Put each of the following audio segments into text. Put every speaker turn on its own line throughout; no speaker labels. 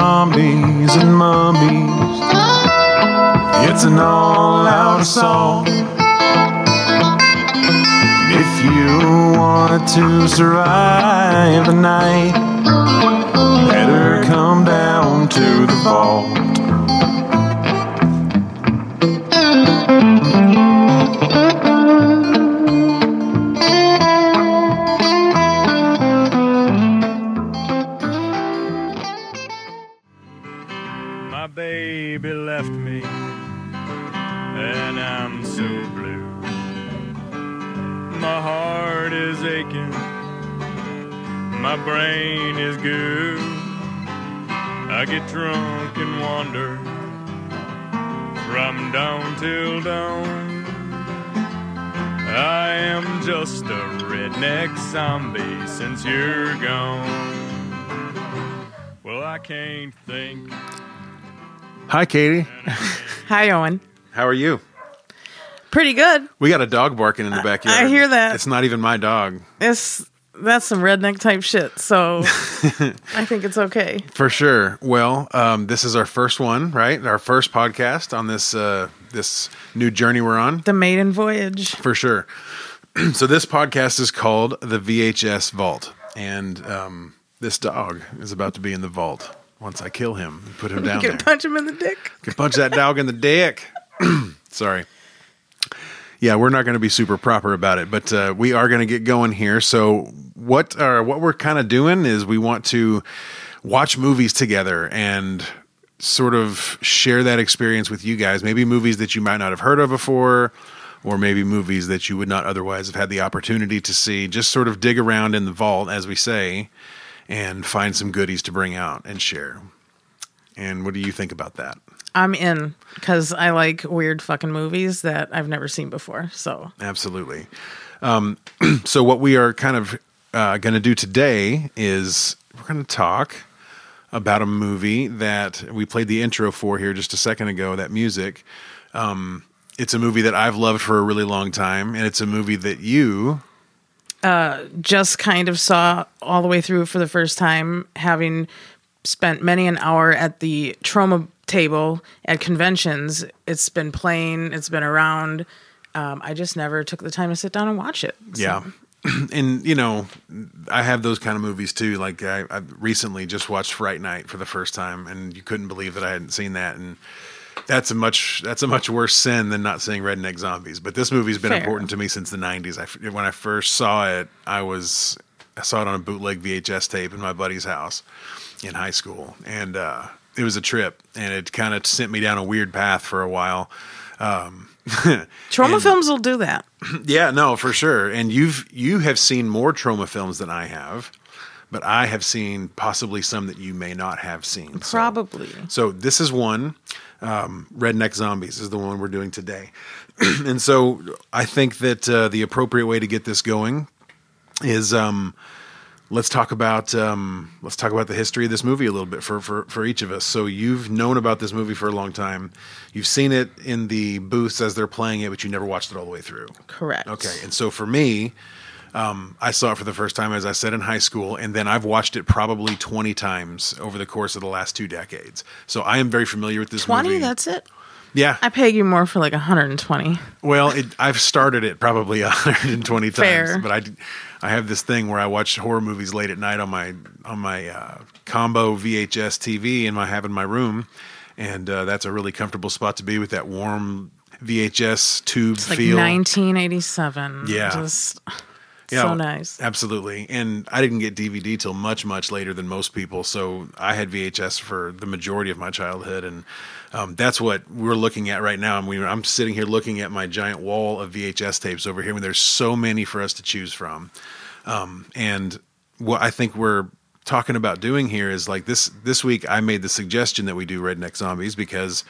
zombies and mummies. It's an all out assault. If you want to survive the night, better come down to the vault.
My brain is goo. I get drunk and wander from dawn till dawn. I am just a redneck zombie since you're gone. Well, I can't think.
Hi, Katie.
Hi, Owen.
How are you?
Pretty good.
We got a dog barking in the backyard.
I hear that.
It's not even my dog.
It's that's some redneck type shit. So I think it's okay.
For sure. Well, um, this is our first one, right? Our first podcast on this uh, this new journey we're on.
The maiden voyage.
For sure. so this podcast is called the VHS Vault, and um, this dog is about to be in the vault once I kill him and put him
You
down
can
there.
punch him in the dick.
Can punch that dog in the dick. Sorry. Yeah, we're not going to be super proper about it, but uh, we are going to get going here. So what are what we're kind of doing is we want to watch movies together and sort of share that experience with you guys. Maybe movies that you might not have heard of before, or maybe movies that you would not otherwise have had the opportunity to see. Just sort of dig around in the vault, as we say, and find some goodies to bring out and share. And what do you think about that?
I'm in because I like weird fucking movies that I've never seen before. So
Absolutely. Um, so, what we are kind of uh, going to do today is we're going to talk about a movie that we played the intro for here just a second ago. That music. Um, it's a movie that I've loved for a really long time, and it's a movie that you
just kind of saw all the way through for the first time, having spent many an hour at the Troma table at conventions. It's been playing, it's been around. Um, I just never took the time to sit down and watch it. So-
Yeah. And you know, I have those kind of movies too. Like I, I recently just watched Fright Night for the first time, and you couldn't believe that I hadn't seen that. And that's a much that's a much worse sin than not seeing Redneck Zombies. But this movie's been
Fair.
important to me since the '90s. I when I first saw it, I was I saw it on a bootleg VHS tape in my buddy's house in high school, and uh, it was a trip, and it kind of sent me down a weird path for a while. Um,
Troma
And-
films will do that.
yeah, no, for sure. And you've you have seen more Troma films than I have, but I have seen possibly some that you may not have seen. So-
Probably.
So, this is one. Um, Redneck Zombies is the one we're doing today, and so I think that uh, the appropriate way to get this going is um, let's talk about um, let's talk about the history of this movie a little bit for, for for each of us. So you've known about this movie for a long time. You've seen it in the booths as they're playing it, but you never watched it all the way through.
Correct.
Okay, and so for me, um, I saw it for the first time, as I said, in high school, and then I've watched it probably twenty times over the course of the last two decades. So I am very familiar with this
20,
movie.
that's it?
yeah.
I pay you more for like 120.
Well, it, I've started it probably 120 times,
Fair.
but I, I have this thing where I watch horror movies late at night on my on my uh, combo VHS TV in my have in my room, and uh, that's a really comfortable spot to be with that warm VHS tube
It's like
feel.
1987.
Yeah.
Just
Yeah,
so nice.
Absolutely. And I didn't get DVD till much, much later than most people. So I had VHS for the majority of my childhood. And um, that's what we're looking at right now. And we, I'm sitting here looking at my giant wall of VHS tapes over here. And there's so many for us to choose from. Um, and what I think we're talking about doing here is like this this week I made the suggestion that we do Redneck Zombies because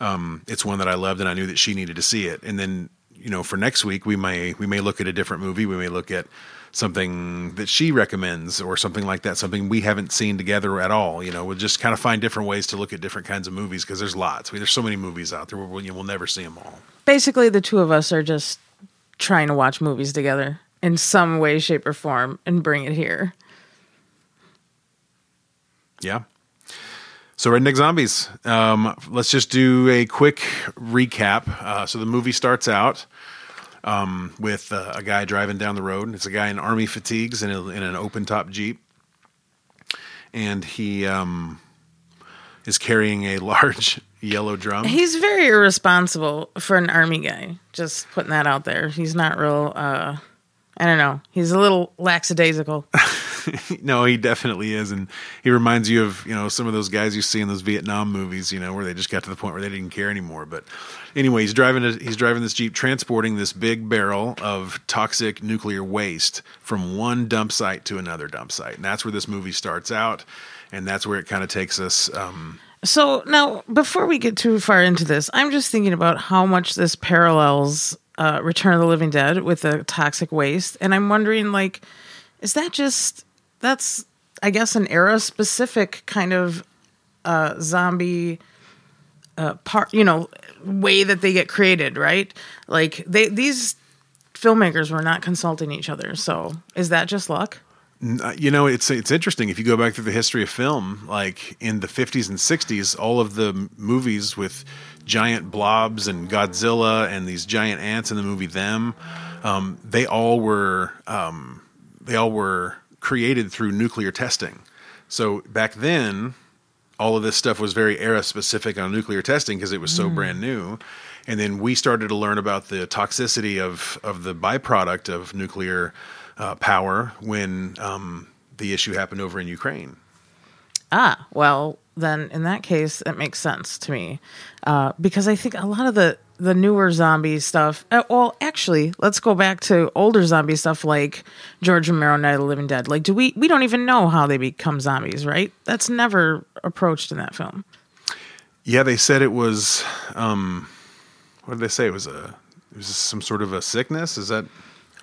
um, it's one that I loved and I knew that she needed to see it. And then you know for next week we may we may look at a different movie. We may look at something that she recommends or something like that. Something we haven't seen together at all. You know, we'll just kind of find different ways to look at different kinds of movies because there's lots. Mean, there's so many movies out there. We'll, we'll never see them all.
Basically, the two of us are just trying to watch movies together in some way, shape, or form and bring it here.
Yeah. So, Redneck Zombies. Um, let's just do a quick recap. Uh, so, the movie starts out um, with uh, a guy driving down the road. It's a guy in army fatigues in, a, in an open top Jeep. And he um, is carrying a large yellow drum.
He's very irresponsible for an army guy. Just putting that out there. He's not real. Uh, I don't know. He's a little lackadaisical.
no, he definitely is, and he reminds you of you know some of those guys you see in those Vietnam movies, you know, where they just got to the point where they didn't care anymore. But anyway, he's driving a, he's driving this jeep, transporting this big barrel of toxic nuclear waste from one dump site to another dump site, and that's where this movie starts out, and that's where it kind of takes us. Um,
So now, before we get too far into this, I'm just thinking about how much this parallels uh, Return of the Living Dead with the toxic waste, and I'm wondering, like, is that just that's I guess an era specific kind of uh, zombie uh, part, you know, way that they get created, right? Like they these filmmakers were not consulting each other, so is that just luck?
Uh, you know, it's it's interesting if you go back through the history of film. Like in the fifties and sixties, all of the movies with giant blobs and Godzilla and these giant ants in the movie Them, um, they all were um, they all were created through nuclear testing. So back then, all of this stuff was very era specific on nuclear testing because it was so brand new. And then we started to learn about the toxicity of of the byproduct of nuclear uh, power when um, the issue happened over in Ukraine.
Ah, well, then in that case, it makes sense to me uh, because I think a lot of the the newer zombie stuff. Uh, well, actually, let's go back to older zombie stuff like George Romero, Night of the Living Dead. Like, do we we don't even know how they become zombies, right? That's never approached in that film.
Yeah, they said it was. Um, what did they say? It was a. It was some sort of a sickness. Is that?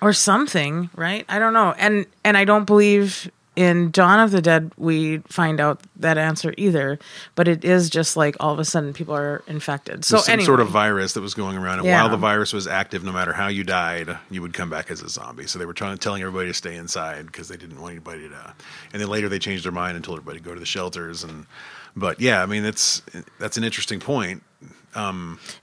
or something, right? I don't know. And and I don't believe in Dawn of the Dead we find out that answer either, but it is just like all of a sudden people are infected. So
There's some
anyway,
sort of virus that was going around, and
Yeah.
while the virus was active, no matter how you died, you would come back as a zombie. So they were trying telling everybody to stay inside because they didn't want anybody to. And then later they changed their mind and told everybody to go to the shelters. And but yeah, I mean that's that's an interesting point.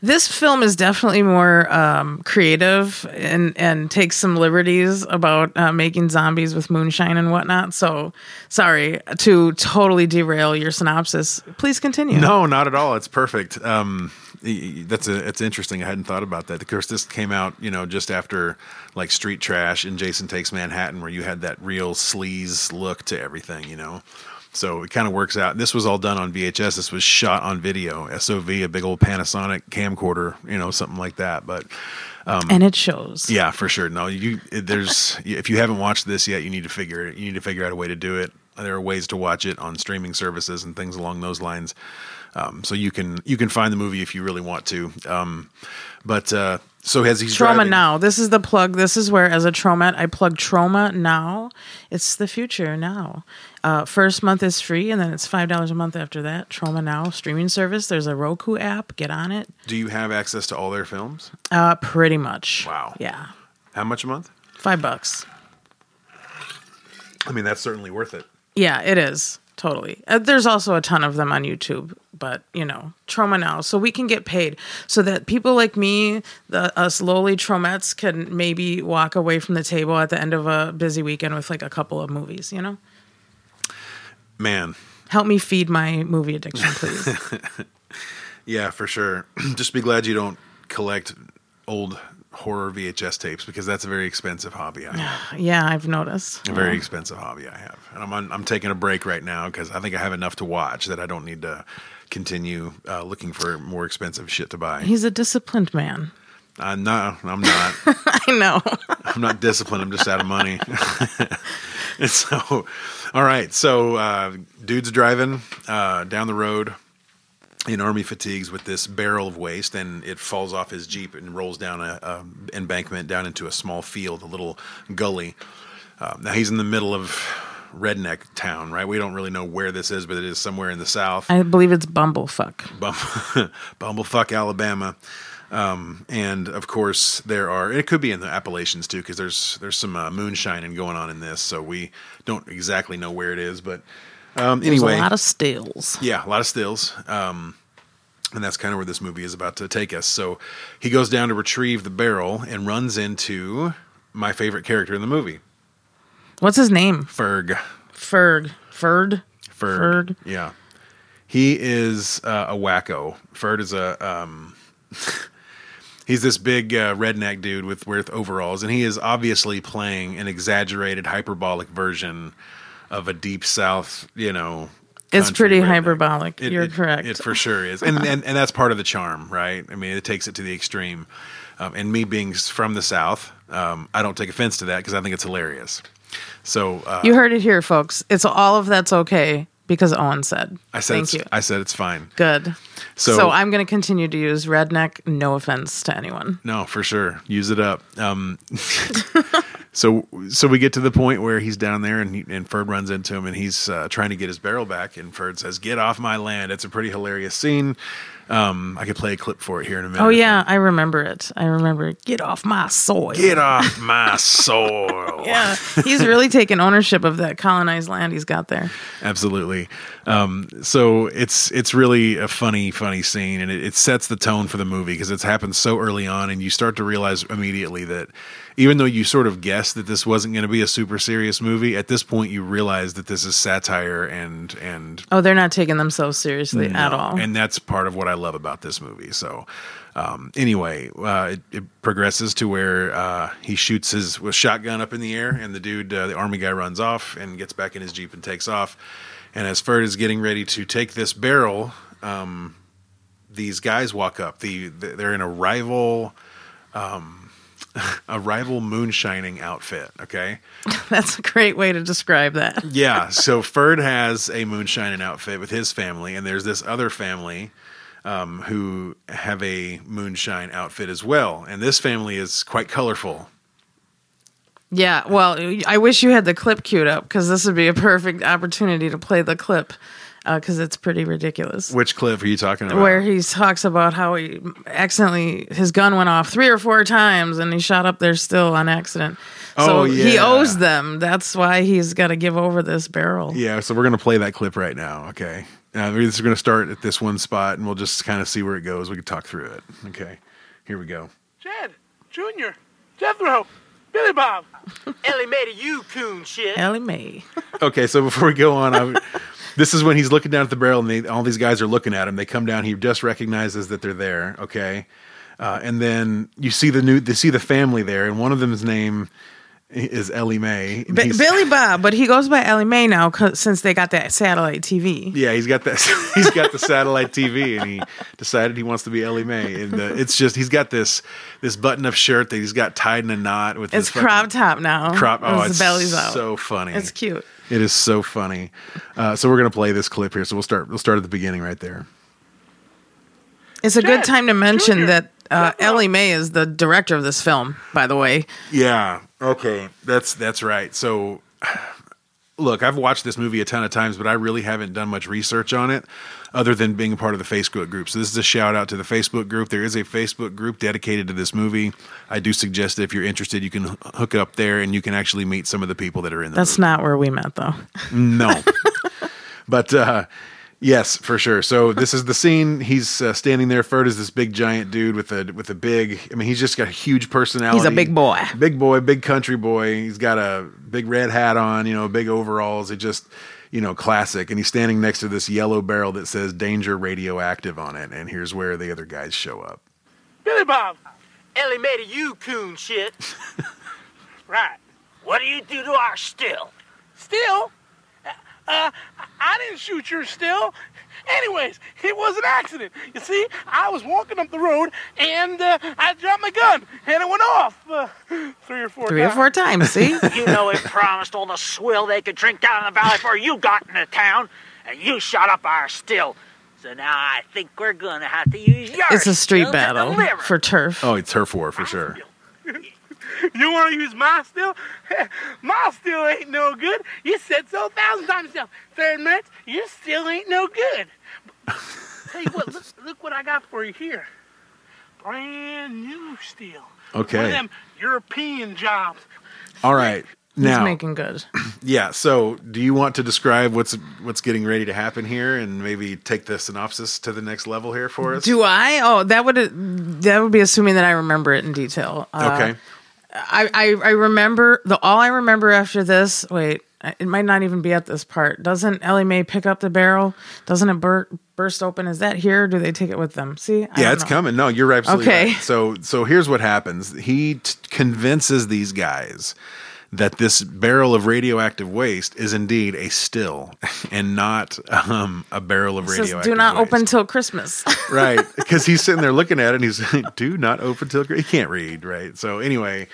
This film is definitely more um, creative and and takes some liberties about uh, making zombies with moonshine and whatnot. So sorry to totally derail your synopsis. Please continue.
No, not at all. It's perfect. Um, that's a it's interesting. I hadn't thought about that. Of course, this came out you know just after like Street Trash and Jason Takes Manhattan, where you had that real sleaze look to everything. You know, so it kind of works out. This was all done on VHS. This was shot on video, SOV, a big old Panasonic camcorder, you know, something like that. But
and it shows.
yeah, for sure. No, you there's if you haven't watched this yet, you need to figure it. You need to figure out a way to do it. There are ways to watch it on streaming services and things along those lines. Um, so you can you can find the movie if you really want to. Um, but uh, so as he's
Troma
driving,
Now. This is the plug. This is where, as a Tromet, I plug Troma Now. It's the future now. Uh, first month is free, and then it's five dollars a month after that. Troma Now streaming service. There's a Roku app. Get on it.
do you have access to all their films?
Uh, pretty much.
Wow.
Yeah,
How much a month?
five bucks.
I mean, that's certainly worth it.
Yeah, it is totally. Uh, there's also a ton of them on YouTube, but you know, Troma Now, so we can get paid, so that people like me, the us lowly Tromets, can maybe walk away from the table at the end of a busy weekend with like a couple of movies. You know.
Man,
Help me feed my movie addiction, please.
yeah, for sure. Just be glad you don't collect old horror VHS tapes because that's a very expensive hobby. I have.
yeah, I've noticed.
a very expensive hobby I have, and I'm on, I'm taking a break right now because I think I have enough to watch that I don't need to continue uh, looking for more expensive shit to buy.
He's a disciplined man.
Uh, no, I'm not.
I know.
I'm not disciplined. I'm just out of money. and so, all right. So, uh, dude's driving uh, down the road in army fatigues with this barrel of waste, and it falls off his jeep and rolls down a, a embankment down into a small field, a little gully. Uh, now he's in the middle of redneck town, right? We don't really know where this is, but it is somewhere in the south.
I believe it's Bumblefuck.
Bum- Bumblefuck, Alabama. Um, and of course, there are. It could be in the Appalachians too, because there's there's some uh, moonshining going on in this. So we don't exactly know where it is, but Um,
There's
anyway,
a lot of stills.
yeah, a lot of stills. Um, and that's kind of where this movie is about to take us. So he goes down to retrieve the barrel and runs into my favorite character in the movie,
What's his name?
Ferg.
Ferg. Ferd.
Ferg.
Ferg.
Yeah. He is uh, a wacko. Ferg is a um, he's this big uh, redneck dude with with overalls, and he is obviously playing an exaggerated, hyperbolic version of a deep South. You know,
It's pretty
redneck.
hyperbolic.
It-
You're
it-
correct.
It for sure is, and, and and that's part of the charm, right? I mean, it takes it to the extreme. Um, and me being from the South, um, I don't take offense to that because I think it's hilarious. So uh,
you heard it here, folks. It's all of that's okay because Owen said.
I said,
Thank you.
I said it's fine.
Good.
So-
So, I'm going to continue to use redneck. No offense to anyone.
No, for sure. Use it up. Um, so so we get to the point where he's down there and he, and Ferd runs into him and he's uh, trying to get his barrel back and Ferd says, "Get off my land." It's a pretty hilarious scene. Um, I could play a clip for it here in a minute.
Oh yeah, I remember it. I remember. it. Get off my soil.
Get off my soil.
Yeah, he's really taken ownership of that colonized land he's got there.
Absolutely. Um, so it's it's really a funny, funny scene, and it, it sets the tone for the movie because it's happened so early on, and you start to realize immediately that even though you sort of guessed that this wasn't going to be a super serious movie, at this point you realize that this is satire and and
Oh, they're not taking themselves seriously at all.
And that's part of what I love about this movie. So, um, anyway, uh, it, it progresses to where uh, he shoots his with shotgun up in the air, and the dude, uh, the army guy, runs off and gets back in his jeep and takes off. And as Ferd is getting ready to take this barrel, um, these guys walk up. The, the they're in a rival. Um, a rival moonshining outfit. Okay,
That's a great way to describe that.
yeah. So Ferd has a moonshining outfit with his family, and there's this other family um, who have a moonshine outfit as well. And this family is quite colorful.
Yeah, well, I wish you had the clip queued up because this would be a perfect opportunity to play the clip because it's pretty ridiculous.
Which clip are you talking about?
Where he talks about how he accidentally his gun went off three or four times and he shot up there still on accident. So
Oh,
he owes them. That's why he's got to give over this barrel.
Yeah, so we're gonna play that clip right now. Okay, uh, we're just gonna start at this one spot, and we'll just kind of see where it goes. We can talk through it. Okay, here we go.
Jed, Junior, Jethro, Billy Bob. Ellie made a you coon shit.
Ellie Mae.
Okay, so before we go on, I, this is when he's looking down at the barrel, and they, all these guys are looking at him. They come down. He just recognizes that they're there. Okay, uh, and then you see the new, they see the family there, and one of them's name is Ellie Mae.
B- Billy Bob, but he goes by Ellie Mae now since they got that satellite TV.
Yeah, he's got that. He's got the satellite TV, and he decided he wants to be Ellie Mae. And uh, it's just he's got this this button up shirt that he's got tied in a knot with
It's
his fucking
crop top now.
crop. Oh,
His
it's
belly's out.
so funny.
It's cute.
It is so funny. Uh, so we're gonna play this clip here. So we'll start. We'll start at the beginning right there.
It's a good time to mention
Junior,
that uh,
Jethro.
Ellie Mae is the director of this film, by the way.
Yeah. Okay. That's that's right. So look, I've watched this movie a ton of times, but I really haven't done much research on it other than being a part of the Facebook group. So this is a shout out to the Facebook group. There is a Facebook group dedicated to this movie. I do suggest that if you're interested, you can hook up there and you can actually meet some of the people that are in the
That's
movie.
not where we met, though.
No. but uh, yes, for sure. So this is the scene. He's uh, standing there. Ferd is this big giant dude with a with a big. I mean, he's just got a huge personality.
He's a big boy.
Big boy, big country boy. He's got a big red hat on. You know, big overalls. It just. You know, classic. And he's standing next to this yellow barrel that says danger radioactive on it. And here's where the other guys show up.
Billy Bob. Ellie made a you coon shit. right. What do you do to our still? Still? Uh, I didn't shoot your still. Anyways, it was an accident. You see, I was walking up the road and uh, I dropped my gun and it went off uh, three or four
Three or
times.
four times, see?
You know it promised all the swill they could drink down in the valley before you got into town, and you shot up our still. So now I think we're gonna have to use your
it's a street battle for turf.
Oh, it's turf war for sure.
You want to use my steel? my steel ain't no good. You said so a thousand times yourself. Third minutes, you still ain't no good. Tell you what, look, look what I got for you here. Brand new steel. Okay. One of
Okay.
them European jobs.
All right. Now, He's
making good.
Yeah. So, do you want to describe what's what's getting ready to happen here, and maybe take the synopsis to the next level here for us?
Do I? Oh, that would that would be assuming that I remember it in detail. Uh,
okay.
I, I I remember the all I remember after this. Wait, it might not even be at this part. Doesn't Ellie Mae pick up the barrel? Doesn't it bur- burst open? Is that here? Do they take it with them? See, I
yeah, it's
know.
coming. No, you're absolutely
Okay.
right. So, so here's what happens. He t- convinces these guys that this barrel of radioactive waste is indeed a still and not um, a barrel of
It says, do not
waste.
open till Christmas.
right because he's sitting there looking at it and he's like do not open till he can't read right so anyway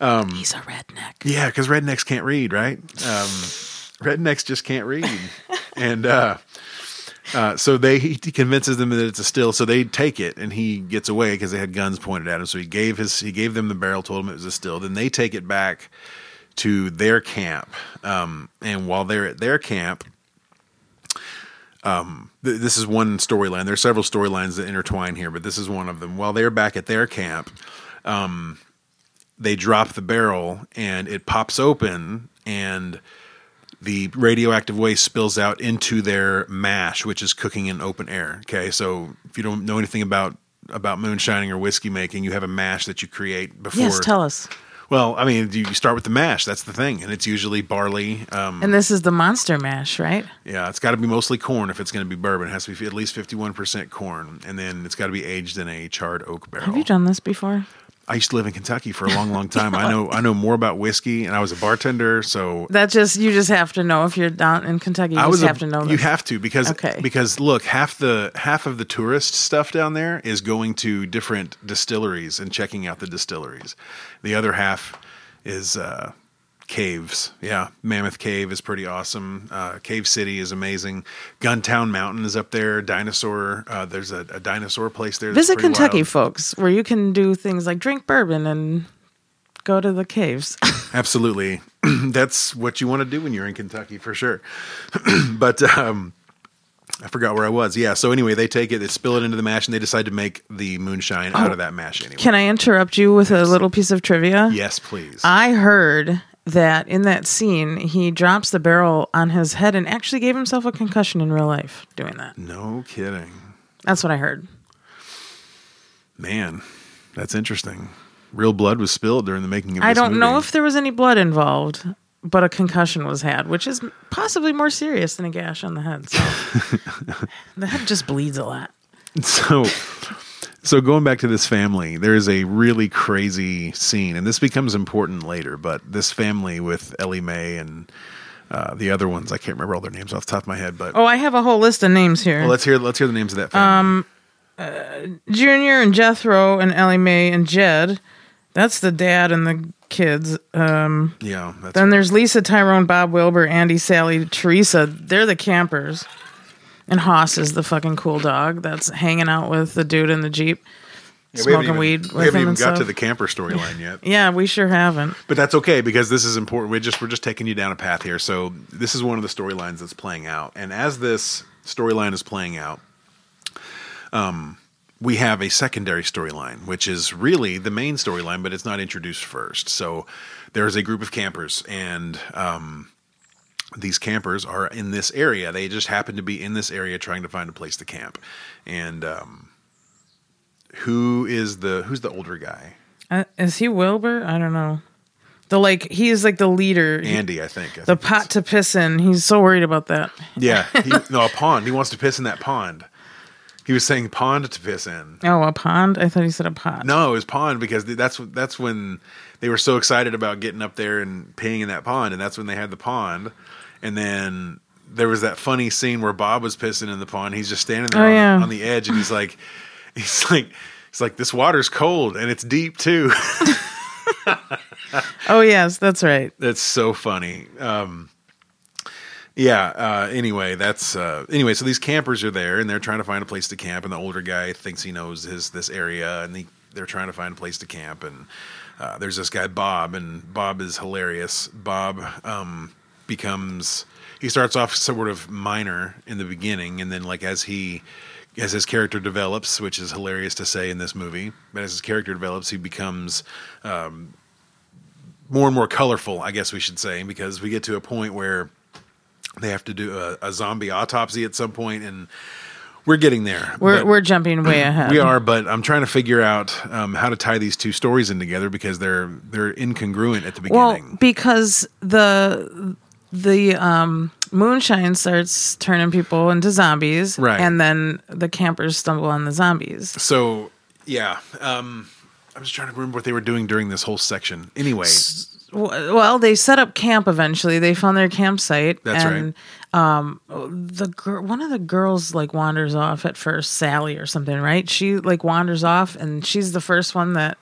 He's a redneck.
yeah because rednecks can't read right um, rednecks just can't read and uh, uh, so they he convinces them that it's a still so they take it and he gets away because they had guns pointed at him so he gave his he gave them the barrel told them it was a still then they take it back to their camp um, and while they're at their camp th- this is one storyline. There are several storylines that intertwine here, but this is one of them. While they're back at their camp, um, they drop the barrel and it pops open and the radioactive waste spills out into their mash, which is cooking in open air. Okay, so if you don't know anything about about moonshining or whiskey making, you have a mash that you create before.
Yes, tell us.
Well, I mean, you you start with the mash. That's the thing, and it's usually barley. Um,
And this is the monster mash, right?
yeah, it's got to be mostly corn if it's going to be bourbon. It has to be at least 51% corn. And then it's got to be aged in a charred oak barrel.
Have you done this before?
I used to live in Kentucky for a long, long time. I know I know more about whiskey and I was a bartender, so
That just you just have to know if you're down in Kentucky. You
I was a-
have to know.
you have to because
Okay.
because look, half the half of the tourist stuff down there is going to different distilleries and checking out the distilleries. The other half is uh caves. Yeah, Mammoth Cave is pretty awesome. Uh, Cave City is amazing. Guntown Mountain is up there. Dinosaur. Uh, there's a, a dinosaur place there.
Visit Kentucky,
wild.
folks, where you can do things like drink bourbon and go to the caves.
Absolutely. That's what you want to do when you're in Kentucky for sure. but um, I forgot where I was. Yeah. So anyway, they take it, they spill it into the mash, and they decide to make the moonshine out of that mash anyway.
Oh, Can I interrupt you with a little piece of trivia?
yes, please.
I heard that in that scene, he drops the barrel on his head and actually gave himself a concussion in real life doing that.
no kidding.
That's what I heard.
Man, that's interesting. Real blood was spilled during the making of this
I don't know if there was any blood involved, but a concussion was had, which is possibly more serious than a gash on the head. So the head just bleeds a lot.
so so going back to this family there is a really crazy scene and this becomes important later but this family with ellie mae and uh, the other ones i can't remember all their names off the top of my head but
Oh, I have a whole list of names here.
well, let's hear let's hear the names of that
Um,
family
Junior and Jethro and Ellie Mae and Jed. That's the dad and the kids. Um,
yeah that's
then there's Lisa, Tyrone, Bob Wilbur, Andy, Sally, Teresa. They're the campers. And Haas is the fucking cool dog that's hanging out with the dude in the Jeep,
Yeah, we haven't
smoking
even-
weed
we haven't even got
stuff.
to the camper storyline yet.
Yeah, we sure haven't.
but that's okay because this is important. We just we're just taking you down a path here. So this is one of the storylines that's playing out. And as this storyline is playing out um we have a secondary storyline which is really the main storyline but it's not introduced first. So there's a group of campers and um these campers are in this area they just happen to be in this area trying to find a place to camp and um who is the who's the older guy
Uh, is he Wilbur? I don't know. The like he is like the leader.
andy i think I
the
think
pot to piss in. He's so worried about that.
Yeah, he, no, a pond. He wants to piss in that pond. He was saying pond to piss in.
Oh, a pond? I thought he said a pot.
No, it was pond because that's that's when they were so excited about getting up there and peeing in that pond, and that's when they had the pond. And then there was that funny scene where Bob was pissing in the pond. He's just standing there
Oh,
on,
yeah.
the, on the edge, and he's like, he's like, he's like, this water's cold and it's deep too.
Oh yes, that's right.
That's so funny. Um, yeah. Uh, anyway, that's uh, anyway. So these campers are there, and they're trying to find a place to camp. And the older guy thinks he knows his this area, and he, they're trying to find a place to camp. And uh, there's this guy Bob, and Bob is hilarious. Bob um, becomes he starts off sort of minor in the beginning, and then like as he as his character develops, which is hilarious to say in this movie, but as his character develops, he becomes more and more colorful, I guess we should say, because we get to a point where they have to do a, a zombie autopsy at some point, and we're getting there.
We're we're jumping way ahead.
we are, but I'm trying to figure out um, how to tie these two stories in together because they're they're incongruent at the beginning.
Well,
beginning.
because the the um, moonshine starts turning people into zombies,
Right.
And then the campers stumble on the zombies.
so yeah, um, I'm just trying to remember what they were doing during this whole section. Anyway,
W- Well, they set up camp eventually. They found their campsite.
That's
and, Um, the girl, one of the girls, like wanders off at first. Sally or something, right? She like wanders off, and she's the first one that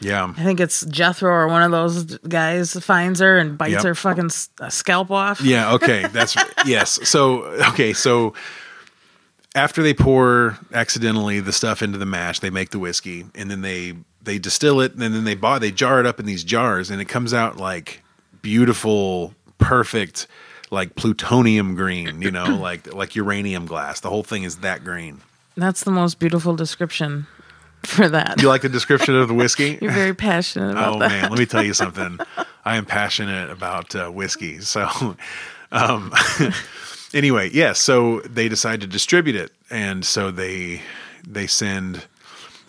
yeah,
I think it's Jethro or one of those guys finds her and bites
Yep.
her fucking s- uh, scalp off.
yeah, okay, that's yes. So okay, so after they pour accidentally the stuff into the mash, they make the whiskey, and then they they distill it, and then they buy they jar it up in these jars, and it comes out like beautiful, perfect, like plutonium green. You know, like like uranium glass. The whole thing is that green.
That's the most beautiful description for that.
You like the description of the whiskey?
You're very passionate about that.
Oh
that.
man, let me tell you something. I am passionate about uh, whiskey. So, um, anyway, yes. so they decide to distribute it, and so they they send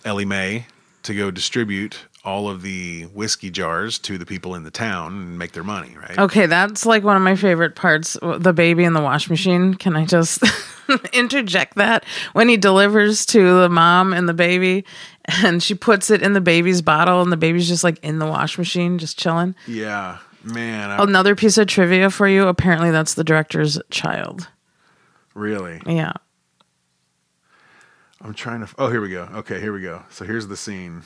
Ellie Mae to go distribute all of the whiskey jars to the people in the town and make their money. Right?
Okay, that's like one of my favorite parts. The baby in the wash machine. Can I just interject that when he delivers to the mom and the baby, and she puts it in the baby's bottle, and the baby's just like in the wash machine, just chilling.
Yeah, man. I,
Another piece of trivia for you. Apparently, that's the director's child.
really,
Yeah.
I'm trying to. Oh, here we go. Okay, here we go. So here's the scene.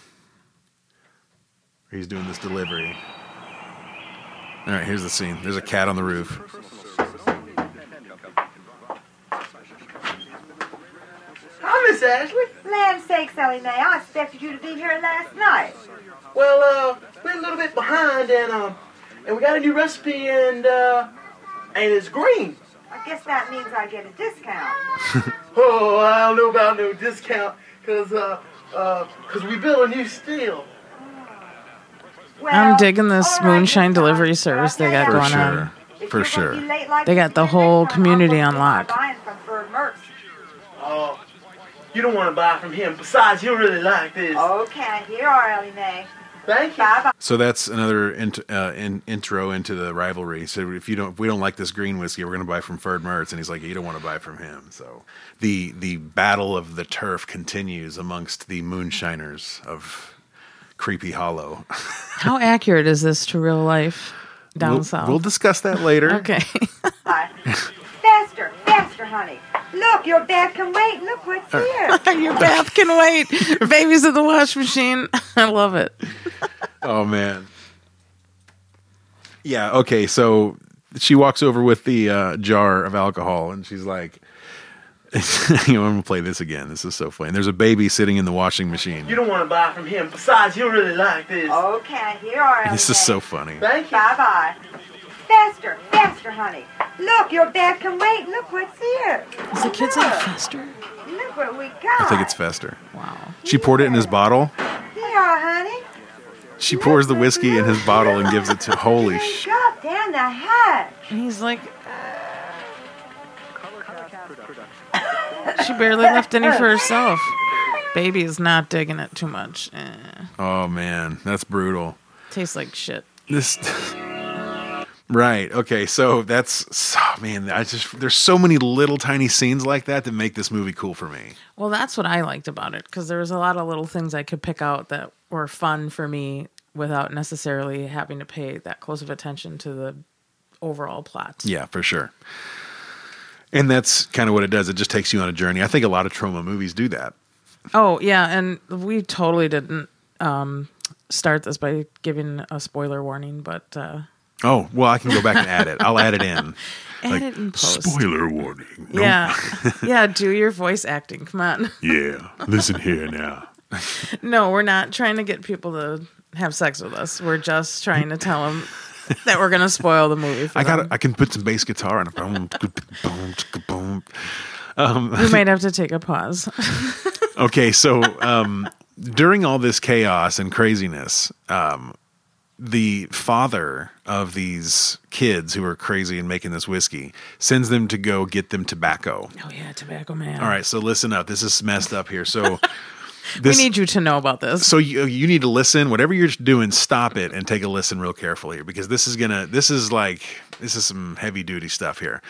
He's doing this delivery. All right, here's the scene. There's a cat on the roof.
Hi, Miss Ashley.
Land sakes, Ellie Mae, I expected you to be here last night.
Well, uh, we're a little bit behind, and um, and we got a new recipe, and uh, and it's green.
I guess that means I get a discount.
Oh, I don't know about no discount, cause uh, uh, cause we built a new still.
Well,
I'm digging this
all right,
moonshine delivery
Todd,
service they
I'll
got
For
going
what,
on.
sure. For sure.
gonna be late like
They got the whole community
I'll
on lock.
Buying from Ferd Mertz.
Oh, you don't want to buy from him. Besides, you'll really like this.
Okay, here are Ellie Mae.
Thank you.
Bye bye.
So that's another int- uh, in- intro into the rivalry. So if you don't, if we don't like this green whiskey, we're going to buy from Ferd Mertz, and he's like, you don't want to buy from him. So the the battle of the turf continues amongst the moonshiners of Creepy Hollow.
How accurate is this to real life down
we'll,
south?
we'll discuss that later.
okay.
Faster, faster, honey. Look, your bath can wait. Look what's here.
Your bath can wait. Baby's in the wash machine. I love it.
Oh man. Yeah. Okay. So she walks over with the uh, jar of alcohol, and she's like, you know, "I'm gonna play this again. This is so funny." There's a baby sitting in the washing machine.
You don't want to buy from him. Besides, you'll really like this.
Okay, here are Ellie
This is so funny.
Thank you.
Bye bye. Faster, faster, honey. Look, your bath can wait. Look what's here.
Is the kid saying Fester?
Look what we got.
I think it's Fester.
Wow.
She poured it in his bottle.
Here, honey.
She pours the whiskey in his bottle and gives it to. Holy
Drink
sh!
down the hatch.
And he's like, she barely left any for herself. Baby is not digging it too much. Eh,
Oh man, that's brutal.
tastes like shit.
This. Right. Okay. So that's oh, man. I just there's so many little tiny scenes like that that make this movie cool for me.
Well, that's what I liked about it because there was a lot of little things I could pick out that were fun for me without necessarily having to pay that close of attention to the overall plot.
Yeah, for sure. And that's kind of what it does. It just takes you on a journey. I think a lot of Troma movies do that.
Oh yeah, and we totally didn't um, start this by giving a spoiler warning, but uh,
Oh, well, I can go back and add it. I'll add it in.
add it in post.
Spoiler warning. No-
Yeah, yeah. Do your voice acting. Come on.
Yeah. Listen here now.
No, we're not trying to get people to have sex with us. We're just trying to tell them that we're gonna spoil the movie.
I got. I can put some bass guitar on. Boom, boom, boom, boom.
We might have to take a pause.
Okay, so um, during all this chaos and craziness, um, the father of these kids who are crazy and making this whiskey sends them to go get them tobacco.
Oh yeah, tobacco man.
All right, so listen up. This is messed up here. So
we need you to know about this.
so you you need to listen. Whatever you're doing, stop it and take a listen real carefully because this is gonna this is like this is some heavy duty stuff here.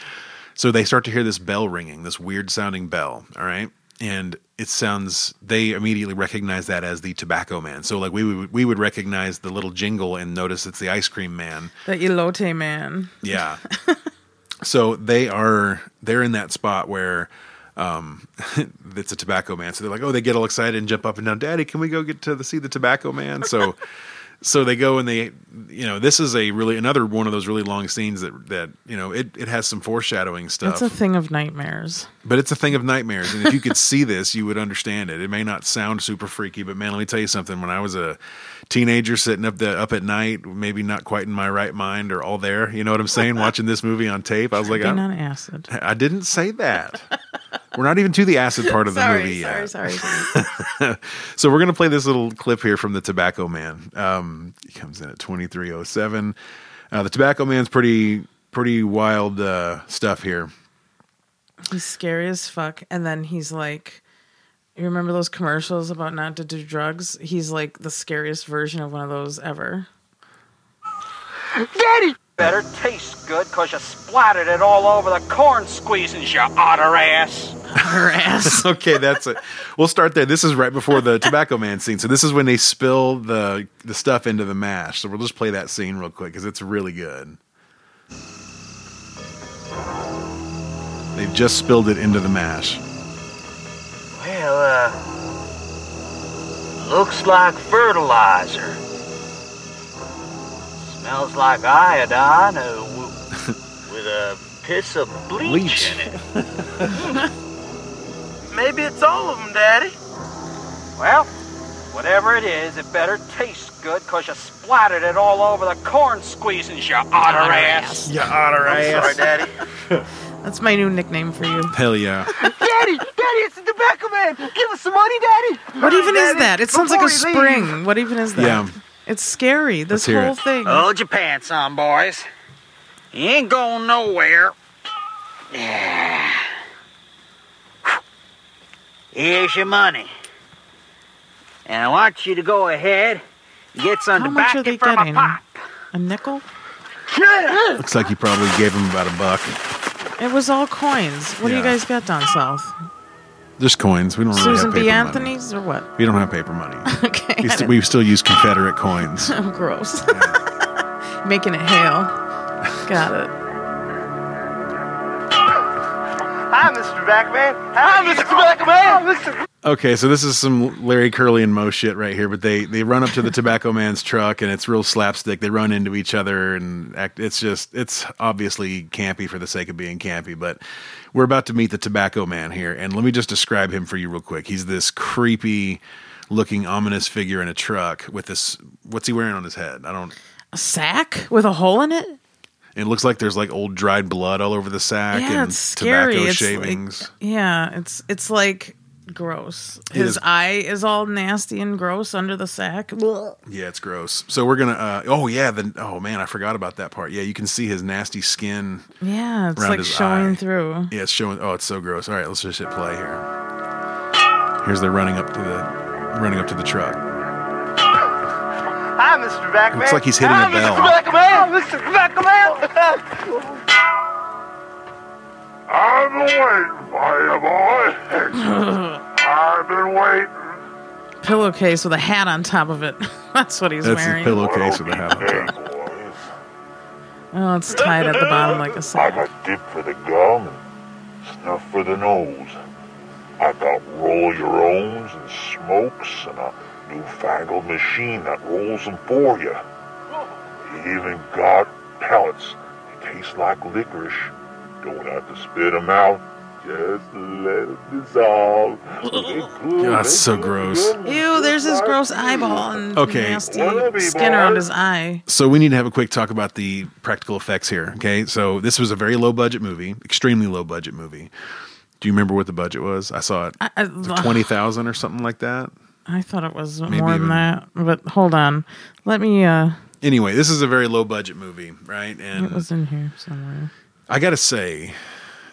So they start to hear this bell ringing, this weird sounding bell. All right, and it sounds. They immediately recognize that as the tobacco man. So like we would we would recognize the little jingle and notice it's the ice cream man.
the elote man.
Yeah. so they are they're in that spot where um it's a tobacco man. So they're like, oh, they get all excited and jump up and down. Daddy, can we go get to the see the tobacco man? So so they go and they you know this is a really another one of those really long scenes that that you know it, it has some foreshadowing stuff
It's a thing of nightmares.
But it's a thing of nightmares and if you could see this you would understand it it may not sound super freaky but man let me tell you something when i was a teenager sitting up the up at night maybe not quite in my right mind or all there you know what i'm saying watching this movie on tape i was like
Being
I,
on acid.
I didn't say that we're not even to the acid part of the movie
sorry,
yet
sorry, sorry.
so we're gonna play this little clip here from the Tobacco Man. Um, he comes in at twenty three oh seven. Uh, the Tobacco Man's pretty pretty wild uh, stuff here.
He's scary as fuck. And then he's like, you remember those commercials about not to do drugs? He's like the scariest version of one of those ever.
Daddy!
Better taste good because you splattered it all over the corn squeezins, you otter ass.
Her ass.
okay, that's it. We'll start there. This is right before the Tobacco Man scene. So this is when they spill the the stuff into the mash. So we'll just play that scene real quick because it's really good. They've just spilled it into the mash.
Well, uh, looks like fertilizer. Smells like iodine uh, w- with a piss of bleach,
Bleach.
in it.
Maybe it's all of them, Daddy.
Well, whatever it is, it better taste good because you splattered it all over the corn squeezins, you otter ass.
Yeah, otter
I'm sorry, Daddy.
That's my new nickname for you.
Hell yeah.
Daddy, Daddy, it's the tobacco man. Give us some money, Daddy.
What even is that? It sounds like a
before you leave.
spring. What even is that?
Yeah.
It's scary. This
Let's hear
whole
it.
thing.
Hold your pants on, boys. You ain't going nowhere. Yeah. Here's your money. And I want you to go ahead and get some
How much are they
from
getting?
a pop.
A nickel?
Looks like you probably gave him about a buck.
It was all coins. What do you
Yeah.
guys got down south?
Just coins. We don't really
Susan
have
B.
paper money.
Anthony's or what?
We don't have paper money.
Okay.
We
I
st-
didn't-
we still use Confederate coins.
Oh, gross. Making it hail. Got it.
Hi, Mr. Tobacco Man. Hi, Mr. Tobacco Man. Mr.
Okay, so this is some Larry Curly and Moe shit right here. But they they run up to the Tobacco Man's truck and it's real slapstick. They run into each other and act. It's just it's obviously campy for the sake of being campy. But we're about to meet the Tobacco Man here, and let me just describe him for you real quick. He's this creepy looking ominous figure in a truck with this. What's he wearing on his head? I don't.
A sack with a hole in it?
It looks like there's like old dried blood all over the sack
Yeah,
and tobacco
It's like-
shavings.
Yeah, it's it's like gross.
It
His
is-
eye is all nasty and gross under the sack. Ugh.
Yeah, it's gross. So we're gonna. Uh, oh yeah, the oh man, I forgot about that part. Yeah, you can see his nasty skin.
Yeah, it's
Around
like
his
showing
eye.
through.
Yeah, it's showing. Oh, it's so gross. All right, let's just hit play here. Here's the running up to the running up to the truck.
Hi, Mr. Backman. Man.
Looks like he's hitting
Hi,
a bell.
Mr. Backman. Mr. Tobacco Man.
I've been waiting for you, boy. I've been waiting.
Pillowcase with a hat on top of it. That's what he's
That's
wearing.
his pillowcase with a hat on top.
Oh, it's tied at the bottom like a sack.
I got dip for the gum and snuff for the nose. I got roll your owns and smokes and a newfangled machine that rolls them for you. He even got pellets. They taste like licorice. Don't have to spit them out. Just let them dissolve.
God, that's so gross.
Ew, there's his gross eyeball and
Okay.
nasty skin around his eye.
So we need to have a quick talk about the practical effects here. Okay, so this was a very low budget movie, extremely low budget movie. Do you remember what the budget was? I saw it
I, I,
twenty thousand or something like that.
I thought it was
Maybe
more
even-
than that. But hold on. Let me uh
anyway, this is a very low budget movie, right? And
It was in here somewhere.
I gotta say,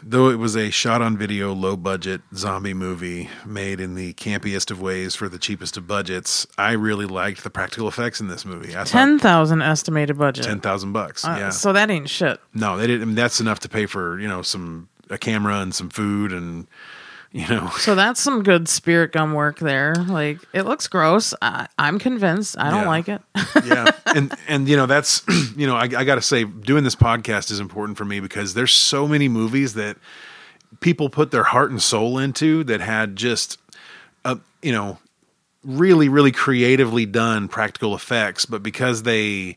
though it was a shot on video, low budget zombie movie made in the campiest of ways for the cheapest of budgets, I really liked the practical effects in this movie. I
Ten thousand estimated budget.
ten thousand bucks.
Uh,
yeah.
So that ain't shit.
no, they didn't. I mean, that's enough to pay for you know some a camera and some food and you know
So that's some good spirit gum work there. Like it looks gross. I, I'm convinced. I don't
Yeah.
like it.
yeah and and you know that's you know I, I gotta say doing this podcast is important for me because there's so many movies that people put their heart and soul into that had just uh, you know really really creatively done practical effects but because they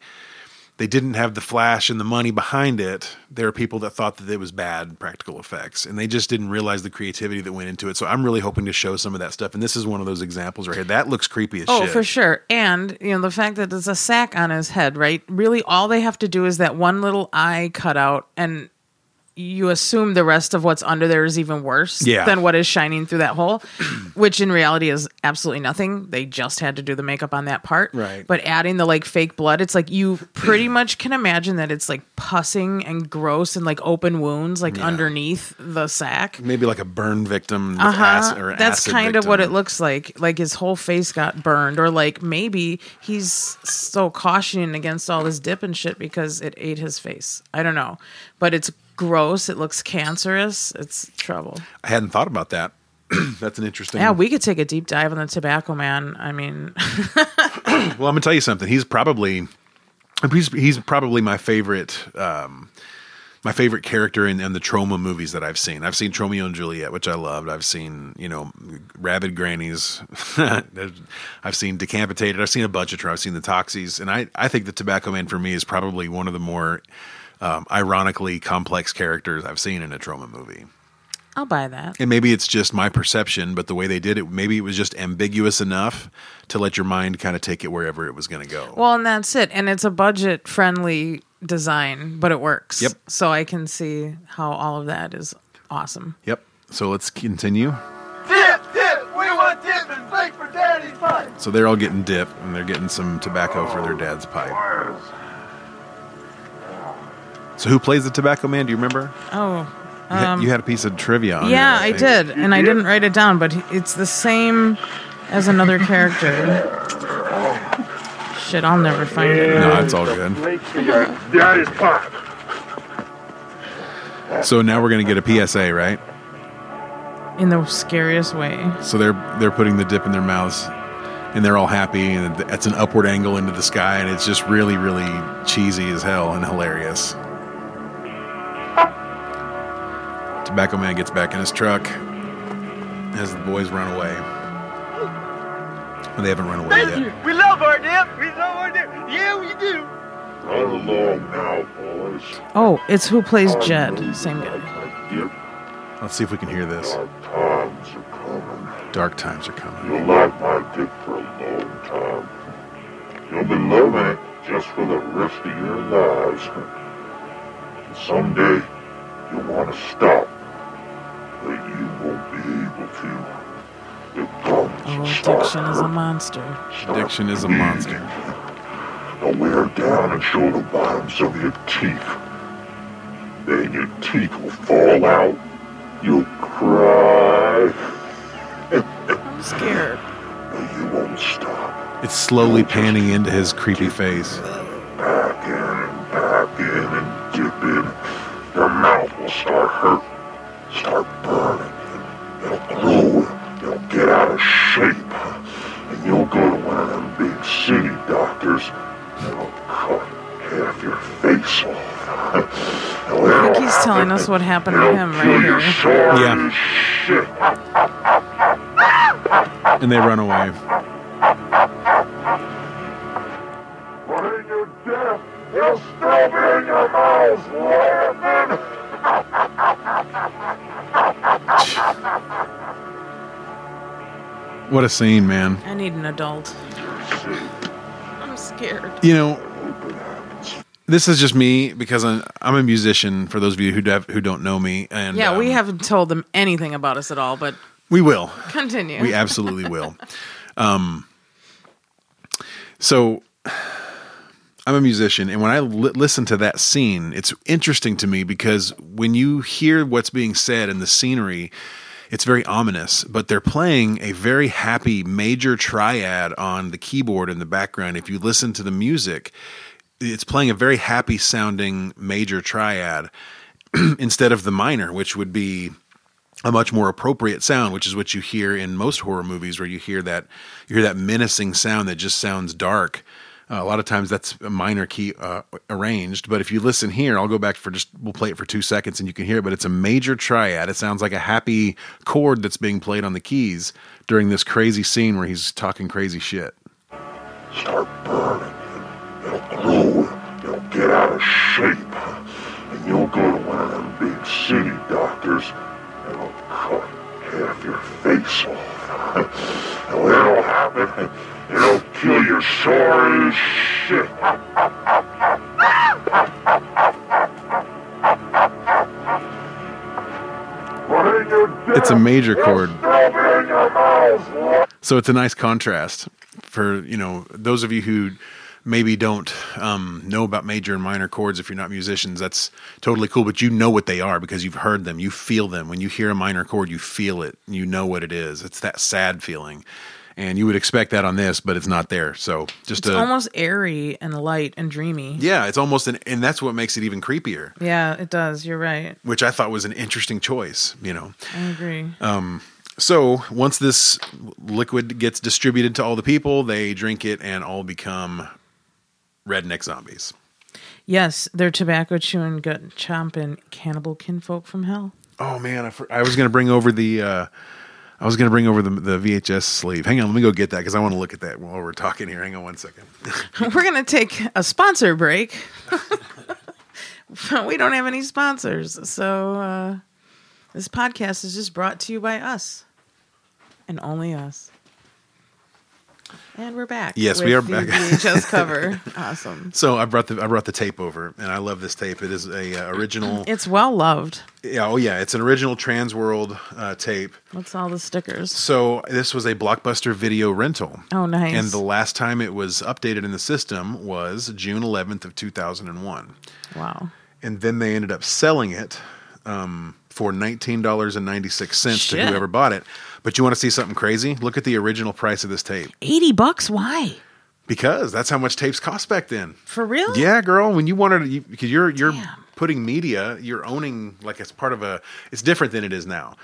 they didn't have the flash and the money behind it there are people that thought that it was bad practical effects and they just didn't realize the creativity that went into it so i'm really hoping to show some of that stuff and this is one of those examples right here that looks creepy as
Oh,
shit Oh,
for sure. And, you know, the fact that there's a sack on his head, right? Really, all they have to do is that one little eye cut out, and you assume the rest of what's under there is even worse
Yeah.
than what is shining through that hole, which in reality is absolutely nothing. They just had to do the makeup on that part.
Right.
But adding the like fake blood, it's like you pretty much can imagine that it's like pussing and gross and like open wounds like underneath the sack.
maybe like a burn victim
Uh-huh. That's kind of what it looks like. Like his whole face got burned, or like maybe he's so cautioning against all this dip and shit because it ate his face. I don't know, but it's gross. It looks cancerous. It's trouble.
I hadn't thought about that. That's an interesting.
Yeah, we could take a deep dive on the Tobacco Man. I mean,
well, I'm gonna tell you something. He's probably he's, he's probably my favorite um, my favorite character in, in the Troma movies that I've seen. I've seen Tromeo and Juliet, which I loved. I've seen you know Rabid Grannies. I've seen Decampitated. I've seen a bunch of. I've seen the Toxies, and I I think the Tobacco Man for me is probably one of the more um, ironically complex characters I've seen in a Troma movie.
I'll buy that.
And maybe it's just my perception, but the way they did it, maybe it was just ambiguous enough to let your mind kind of take it wherever it was going to go.
Well, and that's it. And it's a budget friendly design, but it works.
Yep.
So I can see how all of that is awesome.
yep. So let's continue.
Dip, dip, we want dip and thanks for daddy's pipe.
So they're all getting dip and they're getting some tobacco for their dad's pipe. So who plays the tobacco man? Do you remember?
Oh,
You, had, you um, had a piece of trivia on
Yeah, I
think.
did, and I didn't write it down, but it's the same as another character. Shit, I'll never find it.
No, it's all good.
That is pop.
So now we're going to get a PSA, right?
In the scariest way.
So they're they're putting the dip in their mouths, and they're all happy, and it's an upward angle into the sky, and it's just really, really cheesy as hell and hilarious. Tobacco Man gets back in his truck as the boys run away. Well, they haven't run away
Thank you.
yet.
We love our dip. We love our dip. Yeah, we do.
Run along now, boys.
Oh, it's who plays Jed. Same guy.
Let's see if we can hear this.
our times are coming.
Dark times are coming.
You'll like my dip for a long time. You'll be loving it just for the rest of your lives. And someday you'll want to stop, but you won't be able to.
Oh, addiction is a monster.
Addiction is a monster.
They'll wear down and show the bottoms of your teeth. Then your teeth will fall out. You'll cry,
I'm scared.
but you won't stop.
It's slowly panning into his creepy face.
back in and back in and dip in. Your mouth will start hurt, start burning. It'll glow. It'll get out of shape. And you'll go to one of them big city doctors. They'll cut half your face off.
I think he's telling us what happened to him right here.
Yeah. And they run away.
When you're deaf, you'll still be in your mouth laughing.
What a scene, man.
I need an adult. I'm scared.
You know, this is just me because I'm, I'm a musician. For those of you who do, who don't know me, and
Yeah, we
um,
haven't told them anything about us at all, but
we will.
continue.
We absolutely will. Um, so I'm a musician, and when I li- listen to that scene, it's interesting to me because when you hear what's being said and the scenery, it's very ominous. But they're playing a very happy major triad on the keyboard in the background. If you listen to the music, it's playing a very happy sounding major triad instead of the minor, which would be a much more appropriate sound, which is what you hear in most horror movies, where you hear that you hear that menacing sound that just sounds dark. Uh, a lot of times that's a minor key uh, arranged, but if you listen here, I'll go back for just we'll play it for two seconds and you can hear it. But it's a major triad. It sounds like a happy chord that's being played on the keys during this crazy scene where he's talking crazy shit.
Start burning. It'll glow. It'll get out of shape. And you'll go to one of them big city doctors and they'll cut half your face off. and it'll happen, it'll kill you sore as shit. But in your
It's a major chord.
it'll still be in your mouth.
So it's a nice contrast for you know those of you who maybe don't um, know about major and minor chords if you're not musicians. That's totally cool, but you know what they are because you've heard them. You feel them when you hear a minor chord. You feel it. You know what it is. It's that sad feeling, and you would expect that on this, but it's not there. So just
It's
a
almost airy and light and dreamy.
yeah, it's almost an and that's what makes it even creepier.
Yeah, it does. You're right.
Which I thought was an interesting choice. You know.
I agree.
So once this liquid gets distributed to all the people, they drink it and all become redneck zombies.
yes, they're tobacco chewing, gut chomping cannibal kinfolk from hell.
Oh man, I, I was gonna bring over the uh, I was gonna bring over the the VHS sleeve. Hang on, let me go get that because I want to look at that while we're talking here. Hang on one second.
We're going to take a sponsor break. we don't have any sponsors. So uh, this podcast is just brought to you by us and only us. And we're back.
Yes, we are
the
back.
VHS cover. awesome.
So I brought the I brought the tape over, and I love this tape. It is a uh, original.
It's well loved.
yeah, oh yeah, it's an original Transworld uh, tape.
What's all the stickers?
So this was a blockbuster video rental.
Oh, nice.
And the last time it was updated in the system was June 11th of 2001.
wow.
and then they ended up selling it um, for nineteen dollars and ninety six cents to whoever bought it. But you want to see something crazy? Look at the original price of this tape
80 bucks? Why?
because that's how much tapes cost back then.
For real?
Yeah, girl. When you wanted, to, you, because you're you're
Damn.
Putting media, you're owning like it's part of a. It's different than it is now.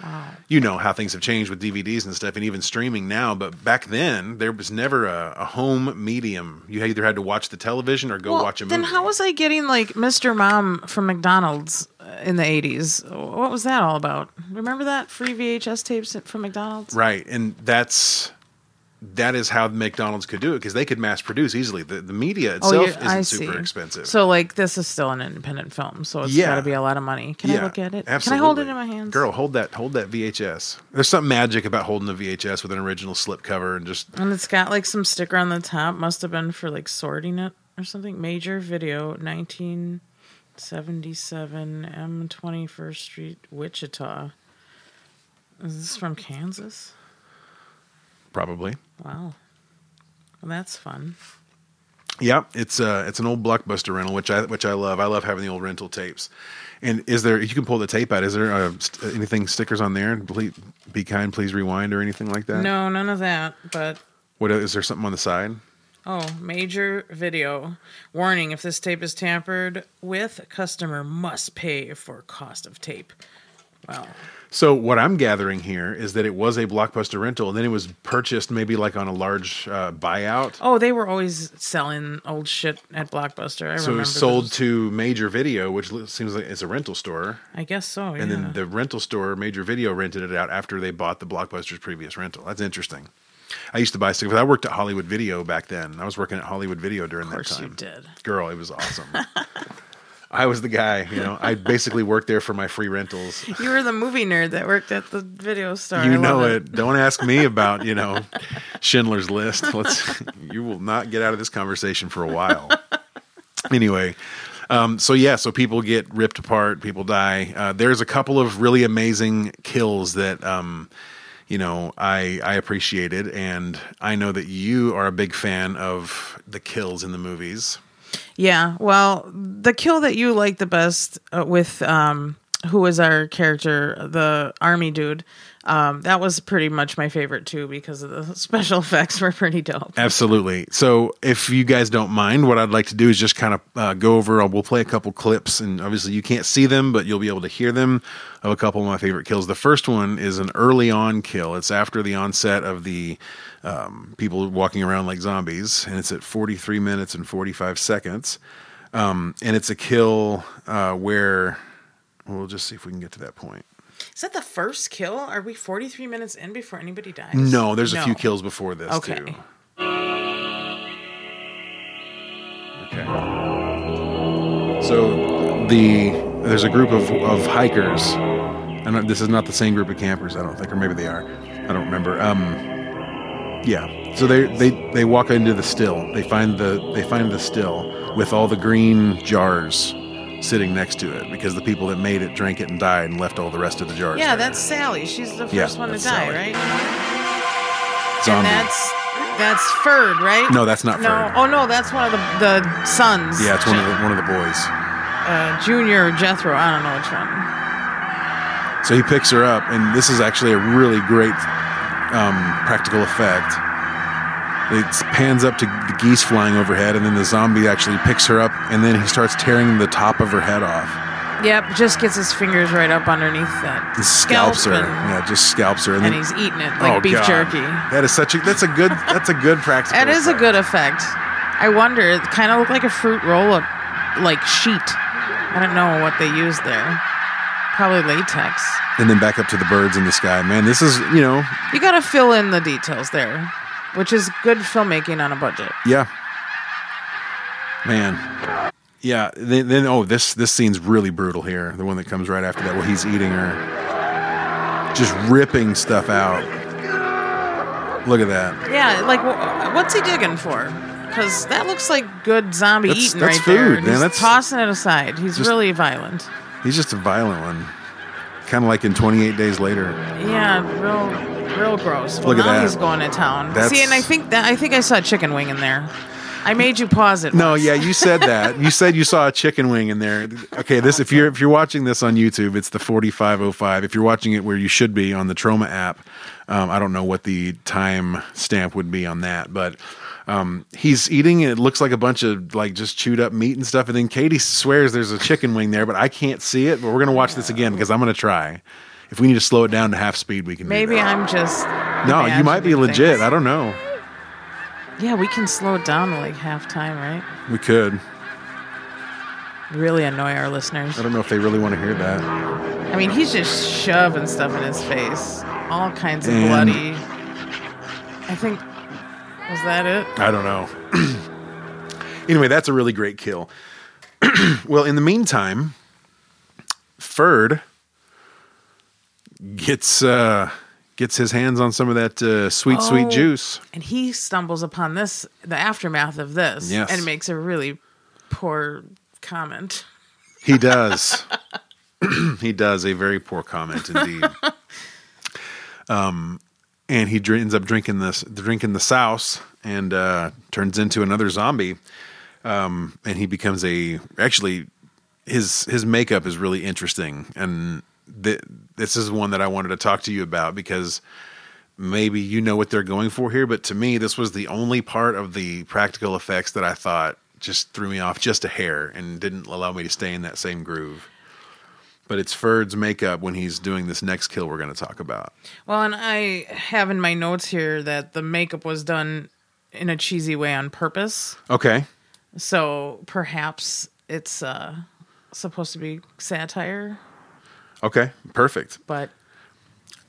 You know how things have changed with DVDs and stuff, and even streaming now. But back then, there was never a, a home medium. You either had to watch the television or go
Well,
watch a
then
movie.
Then how was I getting like Mr. Mom from McDonald's in the 80s? What was that all about? Remember that free VHS tapes from McDonald's?
Right, and that's that is how McDonald's could do it because they could mass produce easily. The the media oh, itself
you're-
isn't
Oh, I
super
see.
expensive.
So like this is still an independent film, so it's
Yeah.
got to be a lot of money. Can I look at it?
Absolutely.
Can I hold it in my hands?
Girl, hold that hold that VHS. There's something magic about holding the VHS with an original slip cover and just
And it's got like some sticker on the top. Must have been for like sorting it or something. Major video, 1977, M 21st Street, Wichita. Is this from Kansas?
Probably.
Wow. Well, that's fun.
Yeah, it's uh it's an old blockbuster rental, which I which I love. I love having the old rental tapes. And is there you can pull the tape out? Is there uh, st- anything stickers on there? Please, be kind, please rewind or anything like that.
No, none of that. But
What is there something on the side?
oh, major video warning: if this tape is tampered with, customer must pay for cost of tape. Wow.
So what I'm gathering here is that it was a blockbuster rental, and then it was purchased maybe like on a large uh, buyout.
Oh, they were always selling old shit at Blockbuster. I remember
so it was sold
those.
to Major Video, which seems like it's a rental store,
I guess so. Yeah.
and then the rental store, Major Video, rented it out after they bought the Blockbuster's previous rental. That's interesting. I used to buy stuff. I worked at Hollywood Video back then. I was working at Hollywood Video during
of course
that
you
time.
did.
Girl, it was awesome. I was the guy, you know. I basically worked there for my free rentals.
You were the movie nerd that worked at the video store.
You
I
know
love
it. Don't ask me about, you know, Schindler's List. Let's you will not get out of this conversation for a while. Anyway, um, so yeah, so people get ripped apart, people die. Uh, there's a couple of really amazing kills that um, you know, I I appreciated and I know that you are a big fan of the kills in the movies.
Yeah. Well, the kill that you like the best uh, with um, who was our character, the army dude. Um, that was pretty much my favorite too because of the special effects were pretty dope.
Absolutely. So, if you guys don't mind, what I'd like to do is just kind of uh, go over. We'll play a couple clips, and obviously you can't see them, but you'll be able to hear them of a couple of my favorite kills. The first one is an early on kill. It's after the onset of the um, people walking around like zombies, and it's at 43 minutes and 45 seconds. Um, and it's a kill uh, where we'll just see if we can get to that point.
Is that the first kill? Are we 43 minutes in before anybody dies?
No, there's a few kills before this
Okay.
too. Okay. So the there's a group of, of hikers. And this is not the same group of campers, I don't think, or maybe they are. I don't remember. Um, yeah. So they they they walk into the still. They find the they find the still with all the green jars sitting next to it because the people that made it drank it and died and left all the rest of the jars.
Yeah,
there.
that's Sally. She's the first
Yeah,
one to die,
Sally.
right?
zombie.
And that's that's Ferd, right?
No, that's not
no.
Ferd.
Oh no, that's one of the the sons.
yeah, it's one of the one of the boys.
uh, Junior or Jethro. I don't know which one.
So he picks her up, and this is actually a really great um, practical effect. It pans up to the geese flying overhead, and then the zombie actually picks her up, and then he starts tearing the top of her head off.
Yep, just gets his fingers right up underneath that
And scalps her. Yeah, just scalps her.
and,
then-
and he's eating it like
Oh,
beef
God.
jerky.
That is such a that's a good that's a good practical.
That is a good effect. I wonder. It kind of looked like a fruit roll up, like sheet. I don't know what they used there. Probably latex.
And then back up to the birds in the sky. Man, this is you know
You got to fill in the details there, which is good filmmaking on a budget.
Yeah. Man. Yeah. Then, then oh, this this scene's really brutal here. The one that comes right after that, where he's eating her, just ripping stuff out. Look at that.
Yeah, like what's he digging for? Because that looks like good zombie
That's-
eating
that's
right there.
food,
and
man.
He's
That's-
tossing it aside. He's
Just-
really violent.
He's just a violent one. Kind of like in 28 Days Later.
Yeah, real, real gross. Well,
Look at
now
that.
he's going to town.
That's-
See, and I think that I think I saw a chicken wing in there. I made you pause it.
No,
once.
yeah, you said that. You said you saw a chicken wing in there. Okay, this if you're if you're watching this on YouTube, it's the 4505. If you're watching it where you should be on the Troma app, um, I don't know what the time stamp would be on that, but um, he's eating. and It looks like a bunch of like just chewed up meat and stuff. And then Katie swears there's a chicken wing there, but I can't see it. But we're gonna watch this again because I'm gonna try. If we need to slow it down to half speed, we can. do
Maybe. I'm just.
No, you might be legit.
things.
I don't know.
Yeah, we can slow it down to like half time, right?
We could.
Really annoy our listeners.
I don't know if they really want to hear that.
I mean, he's just shoving stuff in his face, all kinds of
And-
bloody. I think was that it?
I don't know. anyway, that's a really great kill. well, in the meantime, Ferd gets uh, gets his hands on some of that uh, sweet, sweet
Oh.
juice.
And he stumbles upon this, the aftermath of this,
Yes.
and makes a really poor comment.
He does. he does a very poor comment indeed. um, and he dr- ends up drinking this, drinking the souse, and uh, turns into another zombie. Um, and he becomes a actually his his makeup is really interesting, and th- this is one that I wanted to talk to you about because maybe you know what they're going for here, but to me, this was the only part of the practical effects that I thought just threw me off just a hair and didn't allow me to stay in that same groove. But it's Ferd's makeup when he's doing this next kill we're going to talk about.
Well, and I have in my notes here that the makeup was done in a cheesy way on purpose.
Okay.
So perhaps it's uh, supposed to be satire,
Okay. Perfect.
but